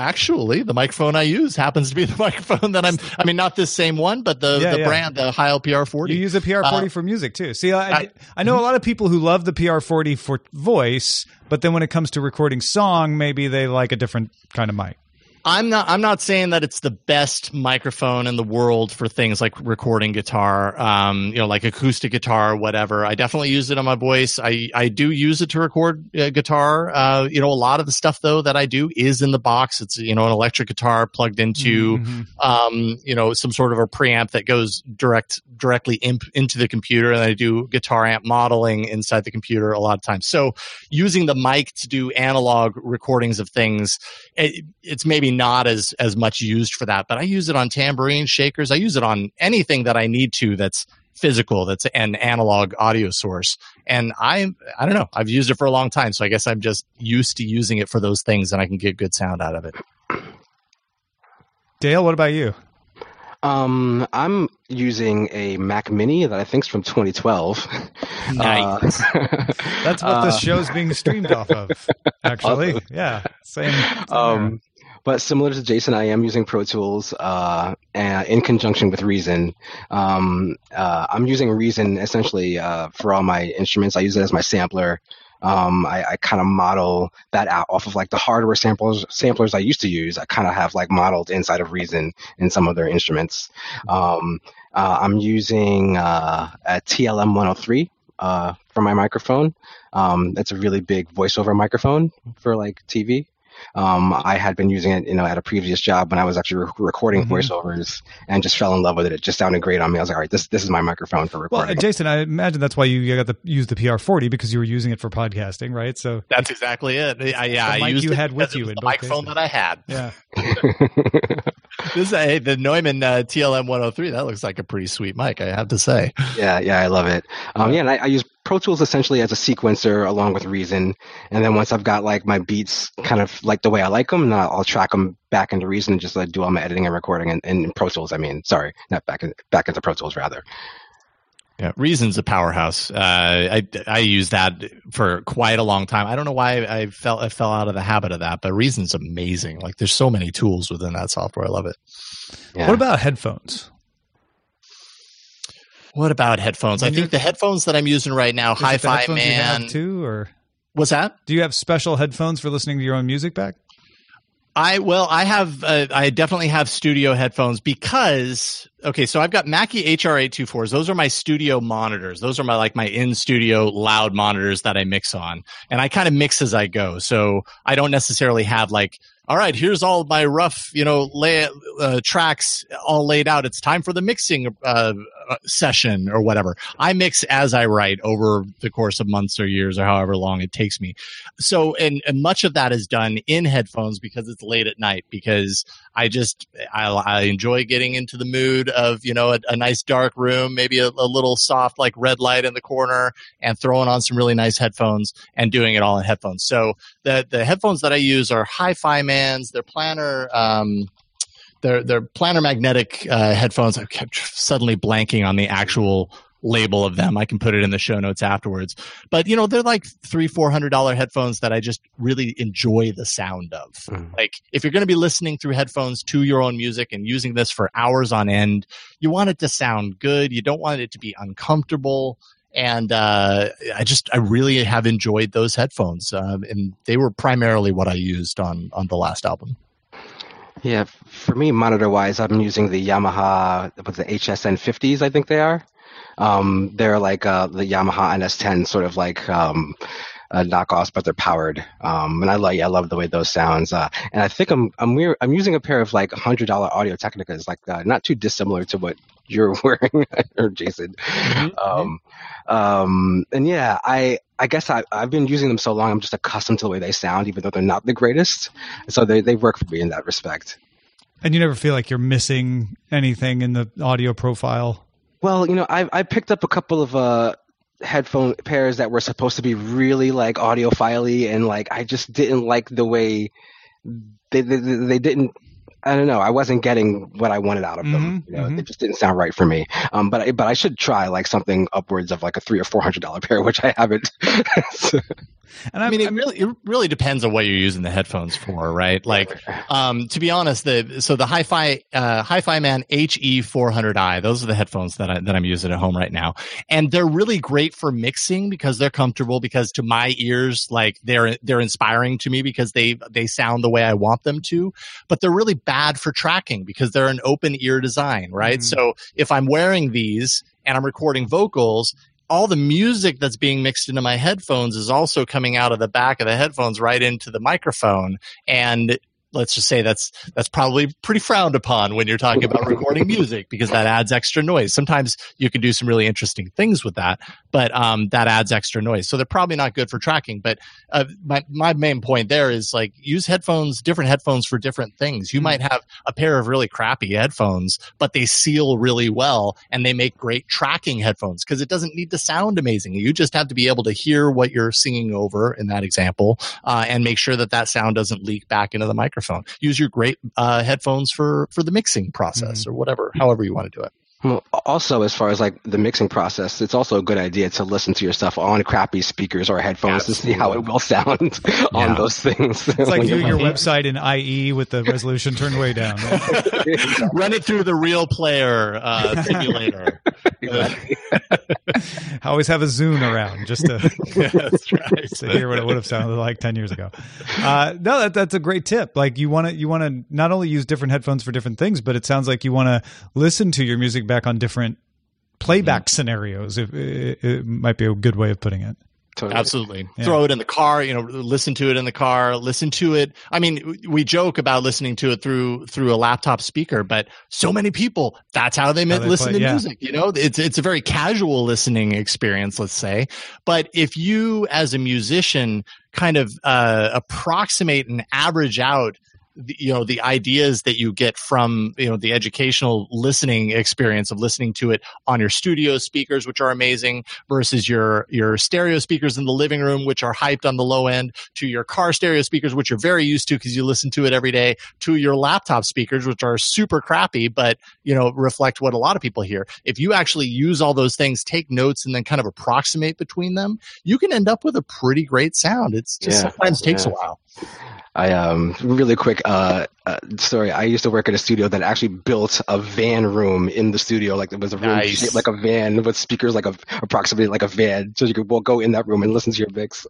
actually, the microphone I use happens to be *laughs* the microphone that I'm. I mean, not this same one, but the yeah, the yeah. brand, the Heil PR40. You use a PR40 uh, for music too. See, I, I, I know a lot of people who love the PR40 for voice, but then when it comes to recording song, maybe they like a different kind of mic. I'm not. I'm not saying that it's the best microphone in the world for things like recording guitar, um, you know, like acoustic guitar whatever. I definitely use it on my voice. I I do use it to record uh, guitar. Uh, you know, a lot of the stuff though that I do is in the box. It's you know an electric guitar plugged into, mm-hmm. um, you know, some sort of a preamp that goes direct directly imp, into the computer, and I do guitar amp modeling inside the computer a lot of times. So using the mic to do analog recordings of things, it, it's maybe not as as much used for that, but I use it on tambourine shakers. I use it on anything that I need to that's physical that's an analog audio source and i i don't know i've used it for a long time so i guess i'm just used to using it for those things and i can get good sound out of it dale what about you um, I'm using a Mac Mini that I think is from 2012. *laughs* Nice. Uh, That's what uh, this show's being streamed off of. *laughs* Actually, yeah, same. same um, but similar to Jason, I am using Pro Tools uh, in conjunction with Reason. Um, uh, I'm using Reason essentially uh, for all my instruments. I use it as my sampler. Um, I, I kind of model that out off of like the hardware samples samplers I used to use. I kind of have like modeled inside of Reason in some of their instruments. Um, uh, I'm using uh, a TLM 103 uh, for my microphone. Um, it's a really big voiceover microphone for like TV. Um, I had been using it, you know, at a previous job when I was actually re- recording mm-hmm. voiceovers and just fell in love with it. It just sounded great on me. I was like, all right, this this is my microphone for recording. Well, Jason, I imagine that's why you got to use the PR40 because you were using it for podcasting, right? So that's exactly it. I, yeah, I used you had with you the microphone cases. that I had. Yeah. *laughs* this hey, the Neumann uh, TLM 103. That looks like a pretty sweet mic, I have to say. Yeah, yeah, I love it. Um, yeah, and I, I use Pro Tools essentially as a sequencer along with Reason, and then once I've got like my beats kind of like the way I like them, I'll, I'll track them back into Reason and just like, do all my editing and recording in, in Pro Tools. I mean, sorry, not back in, back into Pro Tools rather. Yeah, Reason's a powerhouse. Uh, I I use that for quite a long time. I don't know why I felt I fell out of the habit of that, but Reason's amazing. Like there's so many tools within that software. I love it. Yeah. What about headphones? What about headphones? I think the headphones that I'm using right now, Hi-Fi Man, too, or what's that? Do you have special headphones for listening to your own music back? I well, I have uh, I definitely have studio headphones because okay, so I've got Mackie HR824s. Those are my studio monitors. Those are my like my in studio loud monitors that I mix on, and I kind of mix as I go. So I don't necessarily have like all right, here's all my rough, you know, lay, uh, tracks all laid out. It's time for the mixing uh, session or whatever. I mix as I write over the course of months or years or however long it takes me. So, and, and much of that is done in headphones because it's late at night because I just, I, I enjoy getting into the mood of, you know, a, a nice dark room, maybe a, a little soft like red light in the corner and throwing on some really nice headphones and doing it all in headphones. So the, the headphones that I use are Hi-Fi Mans, they're um, they're they're magnetic uh, headphones. I kept suddenly blanking on the actual label of them. I can put it in the show notes afterwards. But you know, they're like three, four hundred dollar headphones that I just really enjoy the sound of. Mm. Like if you're going to be listening through headphones to your own music and using this for hours on end, you want it to sound good. You don't want it to be uncomfortable. And uh, I just I really have enjoyed those headphones, uh, and they were primarily what I used on on the last album. Yeah, for me, monitor wise, I'm using the Yamaha, what's the HSN 50s, I think they are. Um, they're like uh, the Yamaha NS10, sort of like um, uh, knockoffs, but they're powered. Um, and I love, yeah, I love the way those sounds. Uh, and I think I'm, I'm, weird, I'm using a pair of like $100 Audio Technicas, like uh, not too dissimilar to what you're *laughs* wearing, or Jason. Mm-hmm. Um, um, and yeah, I, I guess I, I've been using them so long, I'm just accustomed to the way they sound, even though they're not the greatest. So they, they work for me in that respect. And you never feel like you're missing anything in the audio profile? Well, you know, I I picked up a couple of uh, headphone pairs that were supposed to be really like audiophile and like I just didn't like the way they they, they didn't I don't know. I wasn't getting what I wanted out of them. Mm-hmm, you know, mm-hmm. it just didn't sound right for me. Um, but I, but I should try like something upwards of like a three or four hundred dollar *laughs* pair, which I haven't. *laughs* so. And I, I mean, it really it really depends on what you're using the headphones for, right? Like, um, to be honest, the so the Hi-Fi uh, Hi-Fi Man HE 400i, those are the headphones that I that I'm using at home right now, and they're really great for mixing because they're comfortable. Because to my ears, like they're they're inspiring to me because they they sound the way I want them to. But they're really bad for tracking because they're an open ear design, right? Mm. So if I'm wearing these and I'm recording vocals all the music that's being mixed into my headphones is also coming out of the back of the headphones right into the microphone and let's just say that's that's probably pretty frowned upon when you're talking about recording music because that adds extra noise. Sometimes you can do some really interesting things with that, but um, that adds extra noise. So they're probably not good for tracking. But uh, my my main point there is like use headphones, different headphones for different things. You might have a pair of really crappy headphones, but they seal really well and they make great tracking headphones because it doesn't need to sound amazing. You just have to be able to hear what you're singing over in that example uh, and make sure that that sound doesn't leak back into the microphone microphone. Use your great uh, headphones for for the mixing process mm-hmm. or whatever, however you want to do it. Well, also, as far as like the mixing process, it's also a good idea to listen to your stuff on crappy speakers or headphones Absolutely. to see how it will sound *laughs* yeah. on those things. It's like doing your website in IE with the resolution turned way down. *laughs* *laughs* Run it through the real player uh, simulator. I always have a Zoom around just to, right. to hear what it would have sounded like 10 years ago. Uh, no, that, that's a great tip. Like you want to, you want to not only use different headphones for different things, but it sounds like you want to listen to your music back on different playback mm-hmm. scenarios. It, it, it might be a good way of putting it. Totally. Absolutely. Yeah. Throw it in the car, you know, listen to it in the car, listen to it. I mean, we joke about listening to it through through a laptop speaker, but so many people, that's how they, how they listen play, to yeah. music, you know? It's it's a very casual listening experience, let's say. But if you as a musician kind of uh, approximate and average out the, you know the ideas that you get from you know the educational listening experience of listening to it on your studio speakers which are amazing versus your your stereo speakers in the living room which are hyped on the low end to your car stereo speakers which you're very used to because you listen to it every day to your laptop speakers which are super crappy but you know reflect what a lot of people hear. If you actually use all those things take notes and then kind of approximate between them you can end up with a pretty great sound. It's just yeah, sometimes takes a while I um really quick uh, uh, story. I used to work at a studio that actually built a van room in the studio. Like it was a room nice. shaped like a van with speakers like a approximately like a van, so you could well, go in that room and listen to your mix.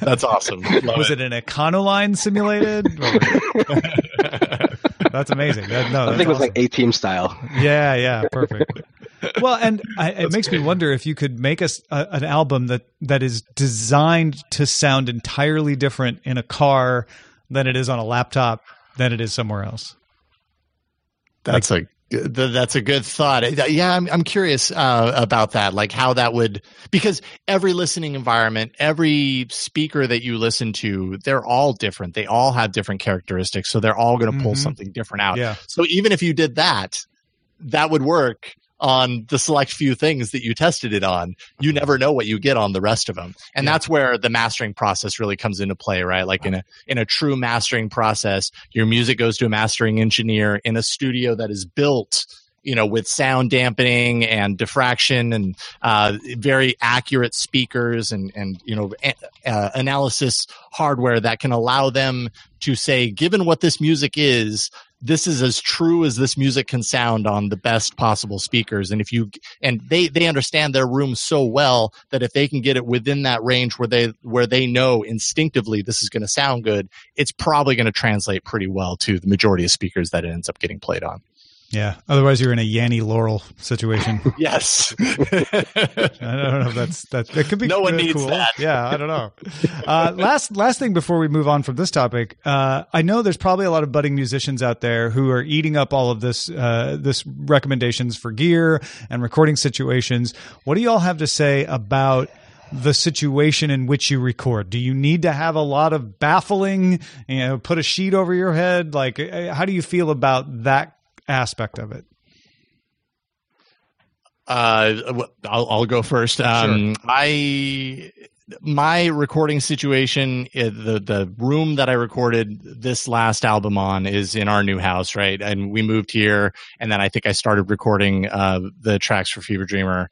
That's awesome. *laughs* was it. it an Econoline simulated? *laughs* *laughs* that's amazing. That, no, I think it was awesome. like A Team style. Yeah, yeah, perfect. *laughs* well, and I, it makes great. me wonder if you could make us an album that that is designed to sound entirely different in a car than it is on a laptop than it is somewhere else. That's a that's a good thought. Yeah, I'm I'm curious uh, about that, like how that would because every listening environment, every speaker that you listen to, they're all different. They all have different characteristics, so they're all going to pull Mhm. something different out. Yeah. So even if you did that, that would work on the select few things that you tested it on. You mm-hmm. never know what you get on the rest of them. And that's where the mastering process really comes into play, right? Like in a in a true mastering process, your music goes to a mastering engineer in a studio that is built you know, with sound dampening and diffraction and uh, very accurate speakers and and you know a- uh, analysis hardware that can allow them to say, given what this music is, this is as true as this music can sound on the best possible speakers. And if you and they they understand their room so well that if they can get it within that range where they where they know instinctively this is going to sound good, it's probably going to translate pretty well to the majority of speakers that it ends up getting played on. Yeah. Otherwise, you're in a Yanny Laurel situation. *laughs* Yes. I don't know if that's that. That could be No one needs cool. that. Yeah, I don't know. Uh, last last thing before we move on from this topic, uh, I know there's probably a lot of budding musicians out there who are eating up all of this uh, this recommendations for gear and recording situations. What do y'all have to say about? The situation in which you record. Do you need to have a lot of baffling, you know, put a sheet over your head? Like, uh, how do you feel about that aspect of it? Uh, I'll, I'll go first. Um, I my recording situation, uh, the the room that I recorded this last album on is in our new house, right? And we moved here, and then I think I started recording uh, the tracks for Fever Dreamer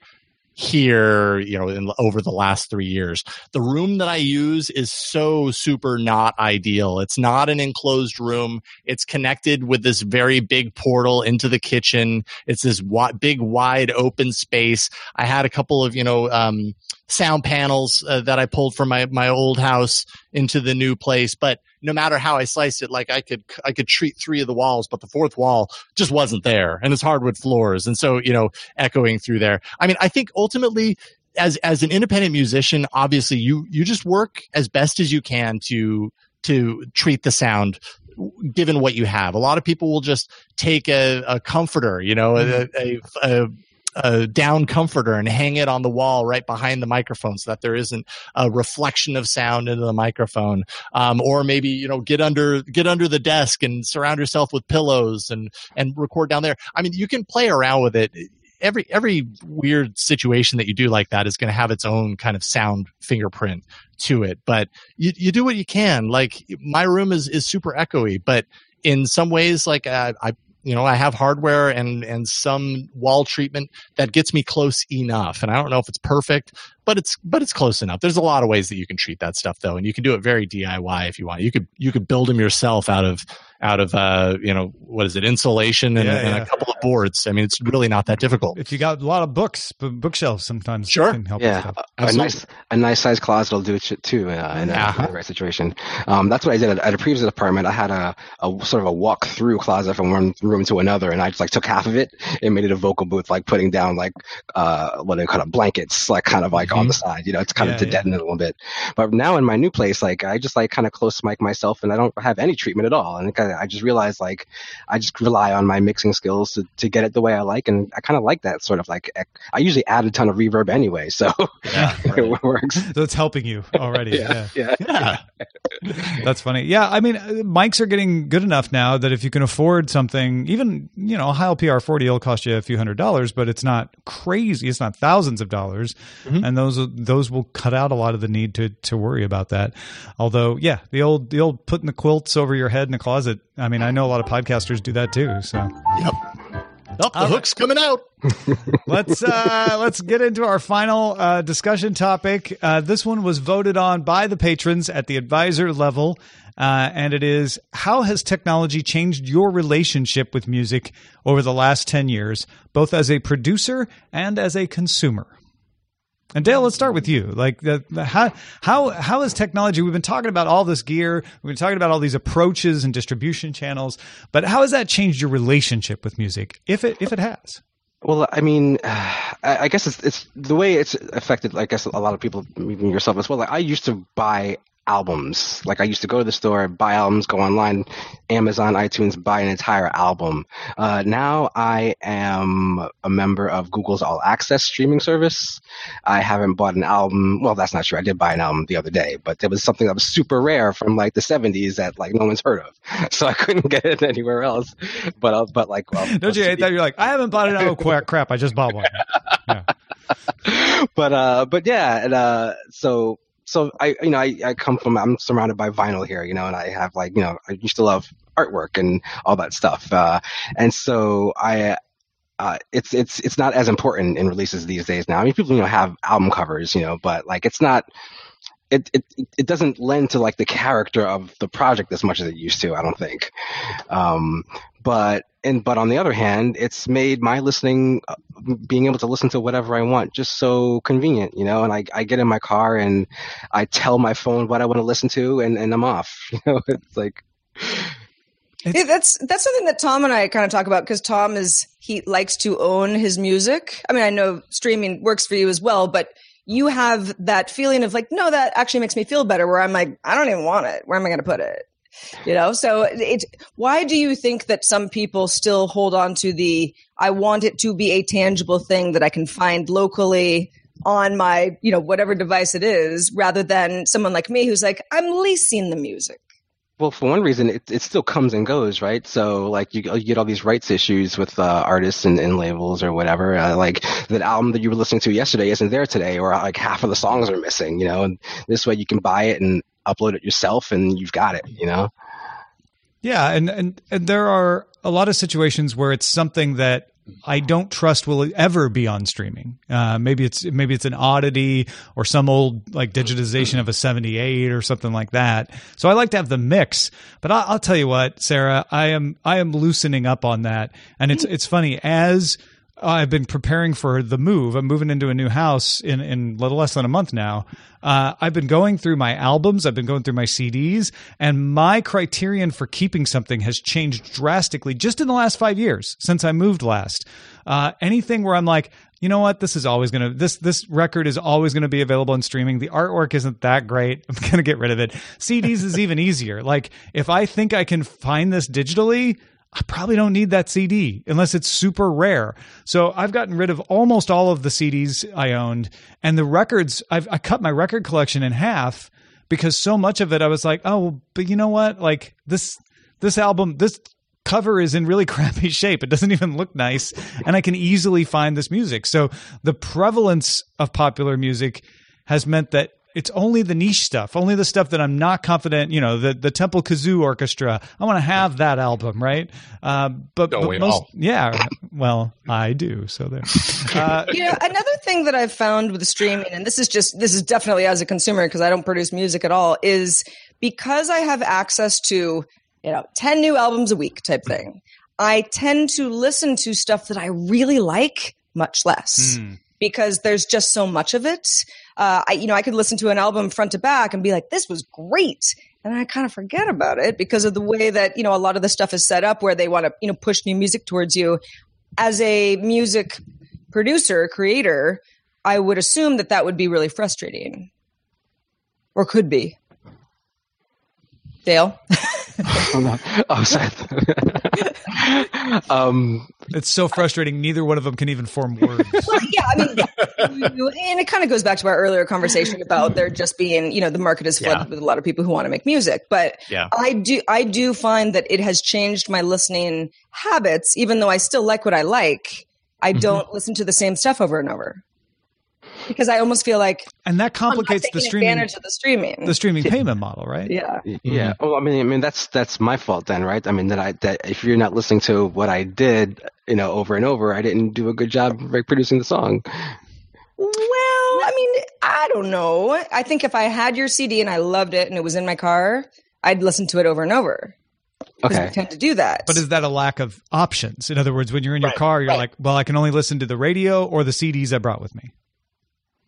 here you know in, over the last three years. The room that i use is so super not ideal. It's not an enclosed room. It's connected with this very big portal into the kitchen. It's this wi- big wide open space. I had a couple of you know um, sound panels uh, that i pulled from my, my old house into the new place but no matter how i sliced it like i could i could treat three of the walls but the fourth wall just wasn't there and it's hardwood floors and so you know echoing through there. I mean i think ultimately as as an independent musician obviously you you just work as best as you can to to treat the sound given what you have. A lot of people will just take a, a comforter you know a, mm-hmm. a, a a down comforter and hang it on the wall right behind the microphone so that there isn't a reflection of sound into the microphone. Um, or maybe you know get under get under the desk and surround yourself with pillows and and record down there. I mean you can play around with it. Every every weird situation that you do like that is going to have its own kind of sound fingerprint to it but you, you do what you can. Like my room is is super echoey but in some ways like uh, i you know i have hardware and and some wall treatment that gets me close enough and i don't know if it's perfect but it's but it's close enough there's a lot of ways that you can treat that stuff though and you can do it very diy if you want you could you could build them yourself out of out of uh you know what is it insulation and, Yeah, and yeah. a couple of boards i mean it's really not that difficult If you got a lot of books, b- bookshelves sometimes Sure. can help. with Yeah, stuff. a, a nice a nice sized closet will do it too uh, in, a, in the right situation. Um, that's what I did at, at a previous apartment. I had a, a sort of a walk through closet from one room to another, and I just like took half of it and made it a vocal booth, like putting down like uh, what do they call it, blankets, like kind of like on mm-hmm. the side, you know, it's kind Yeah, of to yeah. deaden it a little bit. But now in my new place, like I just like kind of close mic myself, and I don't have any treatment at all. And I, I just realized like I just rely on my mixing skills to, to get it the way I like, and I kind of like that sort of like. I usually add a ton of reverb anyway, so *laughs* it works. So it's helping you already. yeah. yeah. yeah That's funny. Yeah, I mean, mics are getting good enough now that if you can afford something, even you know, a Heil PR40 will cost you a few hundred dollars, but it's not crazy. It's not thousands of dollars, mm-hmm. and those those will cut out a lot of the need to to worry about that. Although, yeah, the old the old putting the quilts over your head in a closet. I mean, I know a lot of podcasters do that too. So yep oh, the hook's coming out *laughs* let's uh, let's get into our final uh, discussion topic. Uh, this one was voted on by the patrons at the advisor level, uh, and it is how has technology changed your relationship with music over the last ten years, both as a producer and as a consumer. And Dale, let's start with you. Like, the, the, how how how is technology? We've been talking about all this gear. We've been talking about all these approaches and distribution channels. But how has that changed your relationship with music, if it if it has? Well, I mean, *sighs* I, guess it's it's the way it's affected. I guess a lot of people, even yourself as well. Like I used to buy albums. Like I used to go to the store, buy albums, go online, Amazon, iTunes, buy an entire album. Uh, now I am a member of Google's All Access streaming service. I haven't bought an album. Well, that's not true. I did buy an album the other day, but there was something that was super rare from like the 70s that like no one's heard of. *laughs* So I couldn't get it anywhere else. But, uh, but like, well, Don't you hate that? You're like, I haven't bought it. Oh, *laughs* crap, crap. I just bought one. Yeah. *laughs* but uh but yeah and uh so so i you know I, I come from i'm surrounded by vinyl here you know and i have like you know i used to love artwork and all that stuff uh and so i uh, it's it's it's not as important in releases these days now. I mean, people you know have album covers, you know, but like it's not. It, it it doesn't lend to like the character of the project as much as it used to. I don't think. Um, but and but on the other hand, it's made my listening, uh, being able to listen to whatever I want, just so convenient, you know. And I I get in my car and I tell my phone what I want to listen to, and and I'm off. *laughs* You know, it's like Yeah, that's that's something that Tom and I kind of talk about because Tom is he likes to own his music. I mean, I know streaming works for you as well, but you have that feeling of like, no, that actually makes me feel better. Where I'm like, I don't even want it. Where am I going to put it? You know. So it. Why do you think that some people still hold on to the I want it to be a tangible thing that I can find locally on my you know whatever device it is, rather than someone like me who's like, I'm leasing the music. Well, for one reason, it, it still comes and goes, right? So, like, you, you get all these rights issues with uh, artists and, and labels or whatever. Uh, like, the album that you were listening to yesterday isn't there today, or like half of the songs are missing, you know? And this way you can buy it and upload it yourself and you've got it, you know? Yeah, and, and and there are a lot of situations where it's something that I don't trust will ever be on streaming. Uh, maybe it's maybe it's an oddity or some old like digitization of a '78 or something like that. So I like to have the mix. But I'll, I'll tell you what, Sarah, I am I am loosening up on that, and it's it's funny as I've been preparing for the move. I'm moving into a new house in in little less than a month now. Uh, I've been going through my albums. I've been going through my CDs, and my criterion for keeping something has changed drastically just in the last five years since I moved last. Uh, anything where I'm like, you know what, this is always gonna this this record is always gonna be available in streaming. The artwork isn't that great. *laughs* I'm gonna get rid of it. CDs is even easier. Like if I think I can find this digitally. I probably don't need that CD unless it's super rare. So I've gotten rid of almost all of the CDs I owned, and the records. I've I cut my record collection in half because so much of it I was like, oh, but you know what? Like this this album, this cover is in really *laughs* crappy shape. It doesn't even look nice, and I can easily find this music. So the prevalence of popular music has meant that it's only the niche stuff, only the stuff that I'm not confident. You know, the the Temple Kazoo Orchestra. I want to have that album, right? Uh, but, Don't but we most, all? *laughs* yeah. Well, I do. So there. Uh, *laughs* you know, another thing that I've found with streaming, and this is just this is definitely as a consumer because I don't produce music at all, is because I have access to you know ten new albums a week type thing. I tend to listen to stuff that I really like much less Hmm. because there's just so much of it. Uh, I you know I could listen to an album front to back and be like, this was great. And I kind of forget about it because of the way that you know a lot of the stuff is set up, where they want to you know push new music towards you. As a music producer, creator, I would assume that that would be really frustrating, or could be. Dale, *laughs* oh, sorry. um, it's so frustrating. Neither one of them can even form words. well, yeah, I mean, yeah, and it kind of goes back to our earlier conversation about there just being, you know, the market is flooded Yeah. with a lot of people who want to make music. But Yeah. I do, I do find that it has changed my listening habits, even though I still like what I like. I don't listen to the same stuff over and over because I almost feel like and that I'm not complicates the streaming advantage of the streaming. the streaming payment model, right? yeah. Y- mm-hmm. Yeah. Well, I mean, I mean that's that's my fault then, right? I mean that I that if you're not listening to what I did, you know, over and over, I didn't do a good job reproducing the song. Well, I mean, I don't know. I think if I had your CD and I loved it and it was in my car, I'd listen to it over and over. I Okay. tend to do that. But is that a lack of options? In other words, when you're in your Right, car, you're right. like, well, I can only listen to the radio or the CDs I brought with me.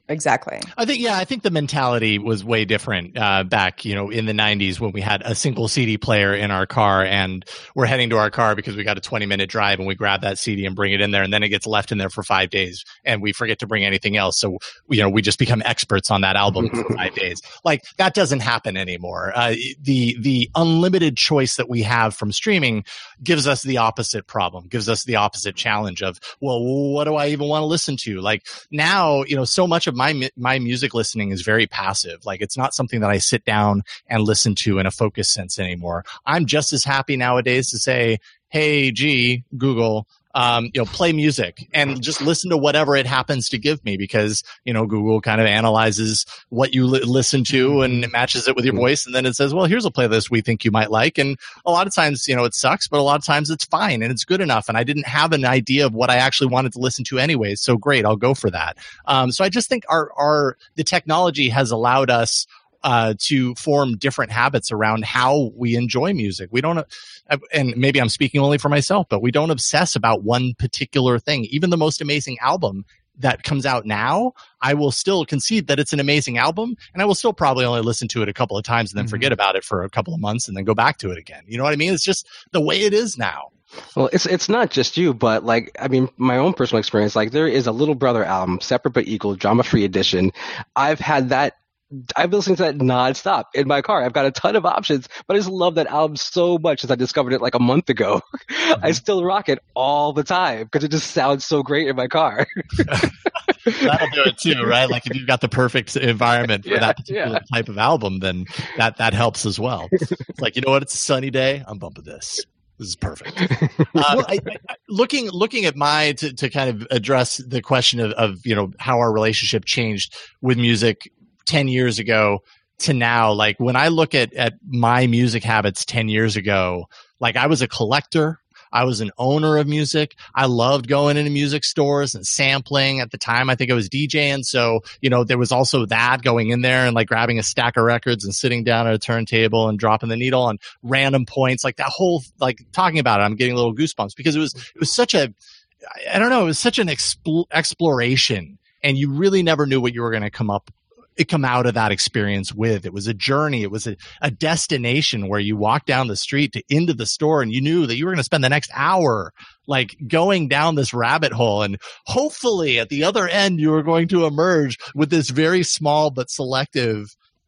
Exactly. I think yeah, I think the mentality was way different uh, back, you know, in the '90s when we had a single CD player in our car, and we're heading to our car because we got a 20 minute drive, and we grab that CD and bring it in there, and then it gets left in there for five days, and we forget to bring anything else, so you know we just become experts on that album for *laughs* five days. Like that doesn't happen anymore. Uh, the the unlimited choice that we have from streaming gives us the opposite problem, gives us the opposite challenge of well, what do I even want to listen to? Like now, you know, so much of my my music listening is very passive. Like it's not something that I sit down and listen to in a focus sense anymore. I'm just as happy nowadays to say, "Hey, G, Google, um, you know, play music and just listen to whatever it happens to give me because, you know, Google kind of analyzes what you li- listen to and it matches it with your voice. And then it says, well, here's a playlist we think you might like. And a lot of times, you know, it sucks, but a lot of times it's fine and it's good enough. And I didn't have an idea of what I actually wanted to listen to anyways. So great. I'll go for that. Um, so I just think our, our, the technology has allowed us uh, to form different habits around how we enjoy music. We don't, uh, and maybe I'm speaking only for myself, but we don't obsess about one particular thing. Even the most amazing album that comes out now, I will still concede that it's an amazing album, and I will still probably only listen to it a couple of times and then mm-hmm. forget about it for a couple of months and then go back to it again. You know what I mean? It's just the way it is now. Well, it's it's not just you, but like I mean, my own personal experience. Like there is a Little Brother album, separate but equal, drama free edition. I've had that I've been listening to that nonstop in my car. I've got a ton of options, but I just love that album so much since I discovered it like a month ago. *laughs* Mm-hmm. I still rock it all the time because it just sounds so great in my car. *laughs* That'll do it too, right? Like if you've got the perfect environment for yeah, that particular yeah. type of album, then that that helps as well. It's like you know what? It's a sunny day. I'm bumping this. This is perfect. *laughs* Um, I, I, looking looking at my to, to kind of address the question of, of you know how our relationship changed with music 10 years ago to now like when i look at at my music habits 10 years ago like i was a collector I was an owner of music. I loved going into music stores and sampling. At the time, I think I was DJing. So, you know, there was also that going in there and like grabbing a stack of records and sitting down at a turntable and dropping the needle on random points. Like that whole, like talking about it, I'm getting a little goosebumps because it was, it was such a, I don't know, it was such an expl- exploration and you really never knew what you were going to come up come out of that experience with. It was a journey. It was a, a destination where you walk down the street to into the store and you knew that you were going to spend the next hour like going down this rabbit hole. And hopefully at the other end, you were going to emerge with this very small but selective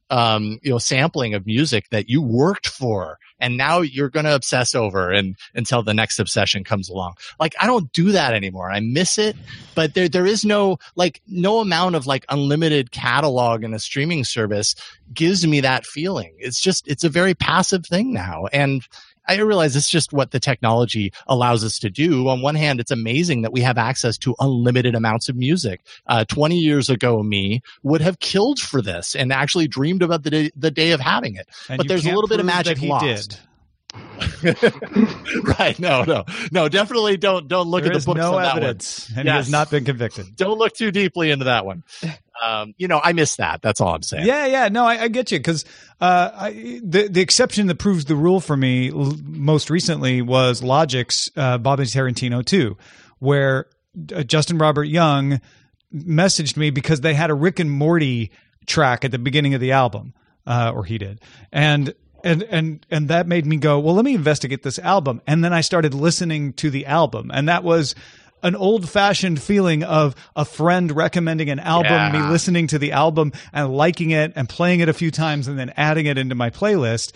um, you know, sampling of music that you worked for and now you're going to obsess over and until the next obsession comes along. Like I don't do that anymore. I miss it, but there there is no like no amount of like unlimited catalog in a streaming service gives me that feeling. It's just it's a very passive thing now. And I realize it's just what the technology allows us to do. On one hand, it's amazing that we have access to unlimited amounts of music. Uh, 20 years ago, me would have killed for this and actually dreamed about the day, the day of having it. And but there's a little bit of magic lost. *laughs* right. No, no, no. Definitely don't don't look there at the books no on evidence, that one. and yes. he has not been convicted. Don't look too deeply into that one. Um, you know, I miss that. That's all I'm saying. Yeah, yeah. No, I, I get you because uh, the the exception that proves the rule for me l- most recently was Logic's uh, Bobby Tarantino 2, where uh, Justin Robert Young messaged me because they had a Rick and Morty track at the beginning of the album, uh, or he did, and and and and that made me go well let me investigate this album and then i started listening to the album and that was an old fashioned feeling of a friend recommending an album, yeah. me listening to the album and liking it and playing it a few times and then adding it into my playlist.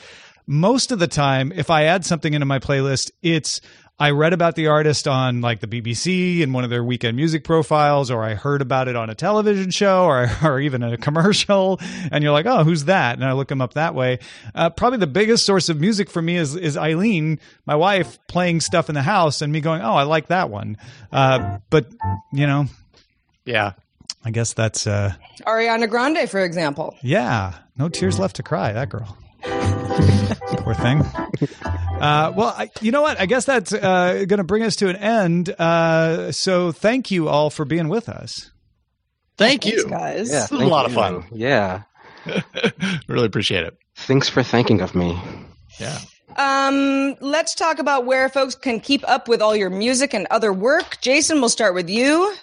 Most of the time, if I add something into my playlist, it's I read about the artist on like the BBC in one of their weekend music profiles, or I heard about it on a television show, or *laughs* or even a commercial, and you're like, oh, who's that? And I look them up that way. Uh, probably the biggest source of music for me is is Eileen, my wife, playing stuff in the house, and me going, oh, I like that one. Uh, but you know, yeah, I guess that's uh, Ariana Grande, for example. Yeah, no tears left to cry. That girl. *laughs* Poor thing. Uh, well, I, you know what? I guess that's uh, going to bring us to an end. Uh, so thank you all for being with us. Thank Thanks, you, guys. Yeah, this was a lot of fun. Yeah. *laughs* really appreciate it. Thanks for thinking of me. Yeah. Um, let's talk about where folks can keep up with all your music and other work. Jason, we'll start with you.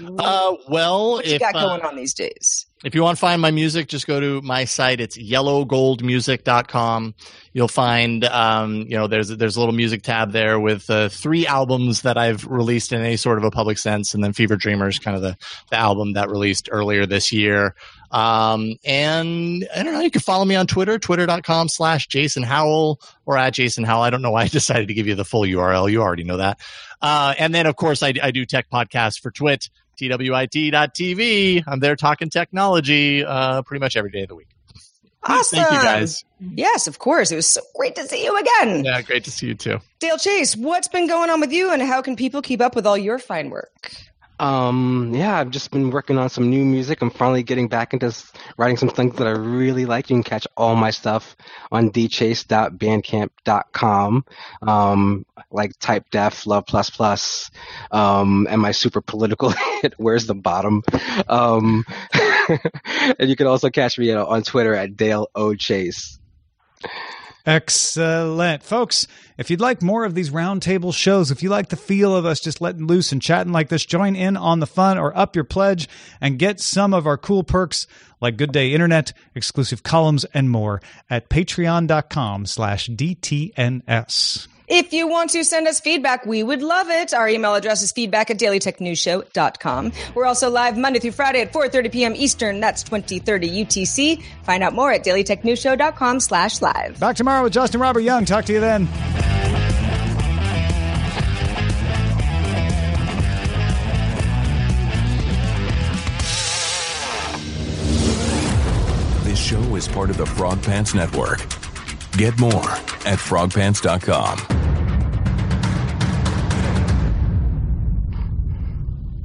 Uh, well, what you if, got uh, going on these days? If you want to find my music, just go to my site. It's yellowgoldmusic.com. You'll find, um, you know, there's there's a little music tab there with uh, three albums that I've released in any sort of a public sense, and then Fever Dreamers, kind of the, the album that released earlier this year. Um, and I don't know, you can follow me on Twitter, twitter.com slash Jason Howell or at Jason Howell. I don't know why I *laughs* decided to give you the full URL. You already know that. Uh, and then, of course, I, I do tech podcasts for Twit twit.tv. I'm there talking technology uh, pretty much every day of the week. Awesome. Thank you guys. Yes, of course. It was so great to see you again. Yeah, great to see you too. Dale Chase, what's been going on with you and how can people keep up with all your fine work? Um, yeah, I've just been working on some new music. I'm finally getting back into writing some things that I really like. You can catch all my stuff on dchase.bandcamp.com. Um, like Type Def, Love Plus Plus, um, and my super political *laughs* hit, Where's the Bottom? Um, *laughs* and you can also catch me on Twitter at Dale O Chase. Excellent. Folks, if you'd like more of these roundtable shows, if you like the feel of us just letting loose and chatting like this, join in on the fun or up your pledge and get some of our cool perks like Good Day Internet, exclusive columns, and more at patreon.com slash DTNS. If you want to send us feedback, we would love it. Our email address is feedback at dailytechnewsshow.com. We're also live Monday through Friday at 4.30 p.m. Eastern. That's 2030 UTC. Find out more at dailytechnewsshow.com slash live. Back tomorrow with Justin Robert Young. Talk to you then. This show is part of the Frog Pants Network. Get more at frogpants.com.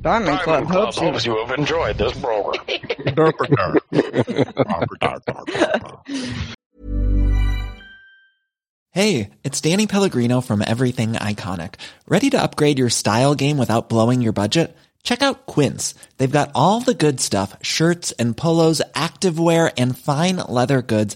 Diamond Club hopes you. you have enjoyed this program. *laughs* *laughs* Hey, it's Danny Pellegrino from Everything Iconic. Ready to upgrade your style game without blowing your budget? Check out Quince. They've got all the good stuff shirts and polos, activewear, and fine leather goods,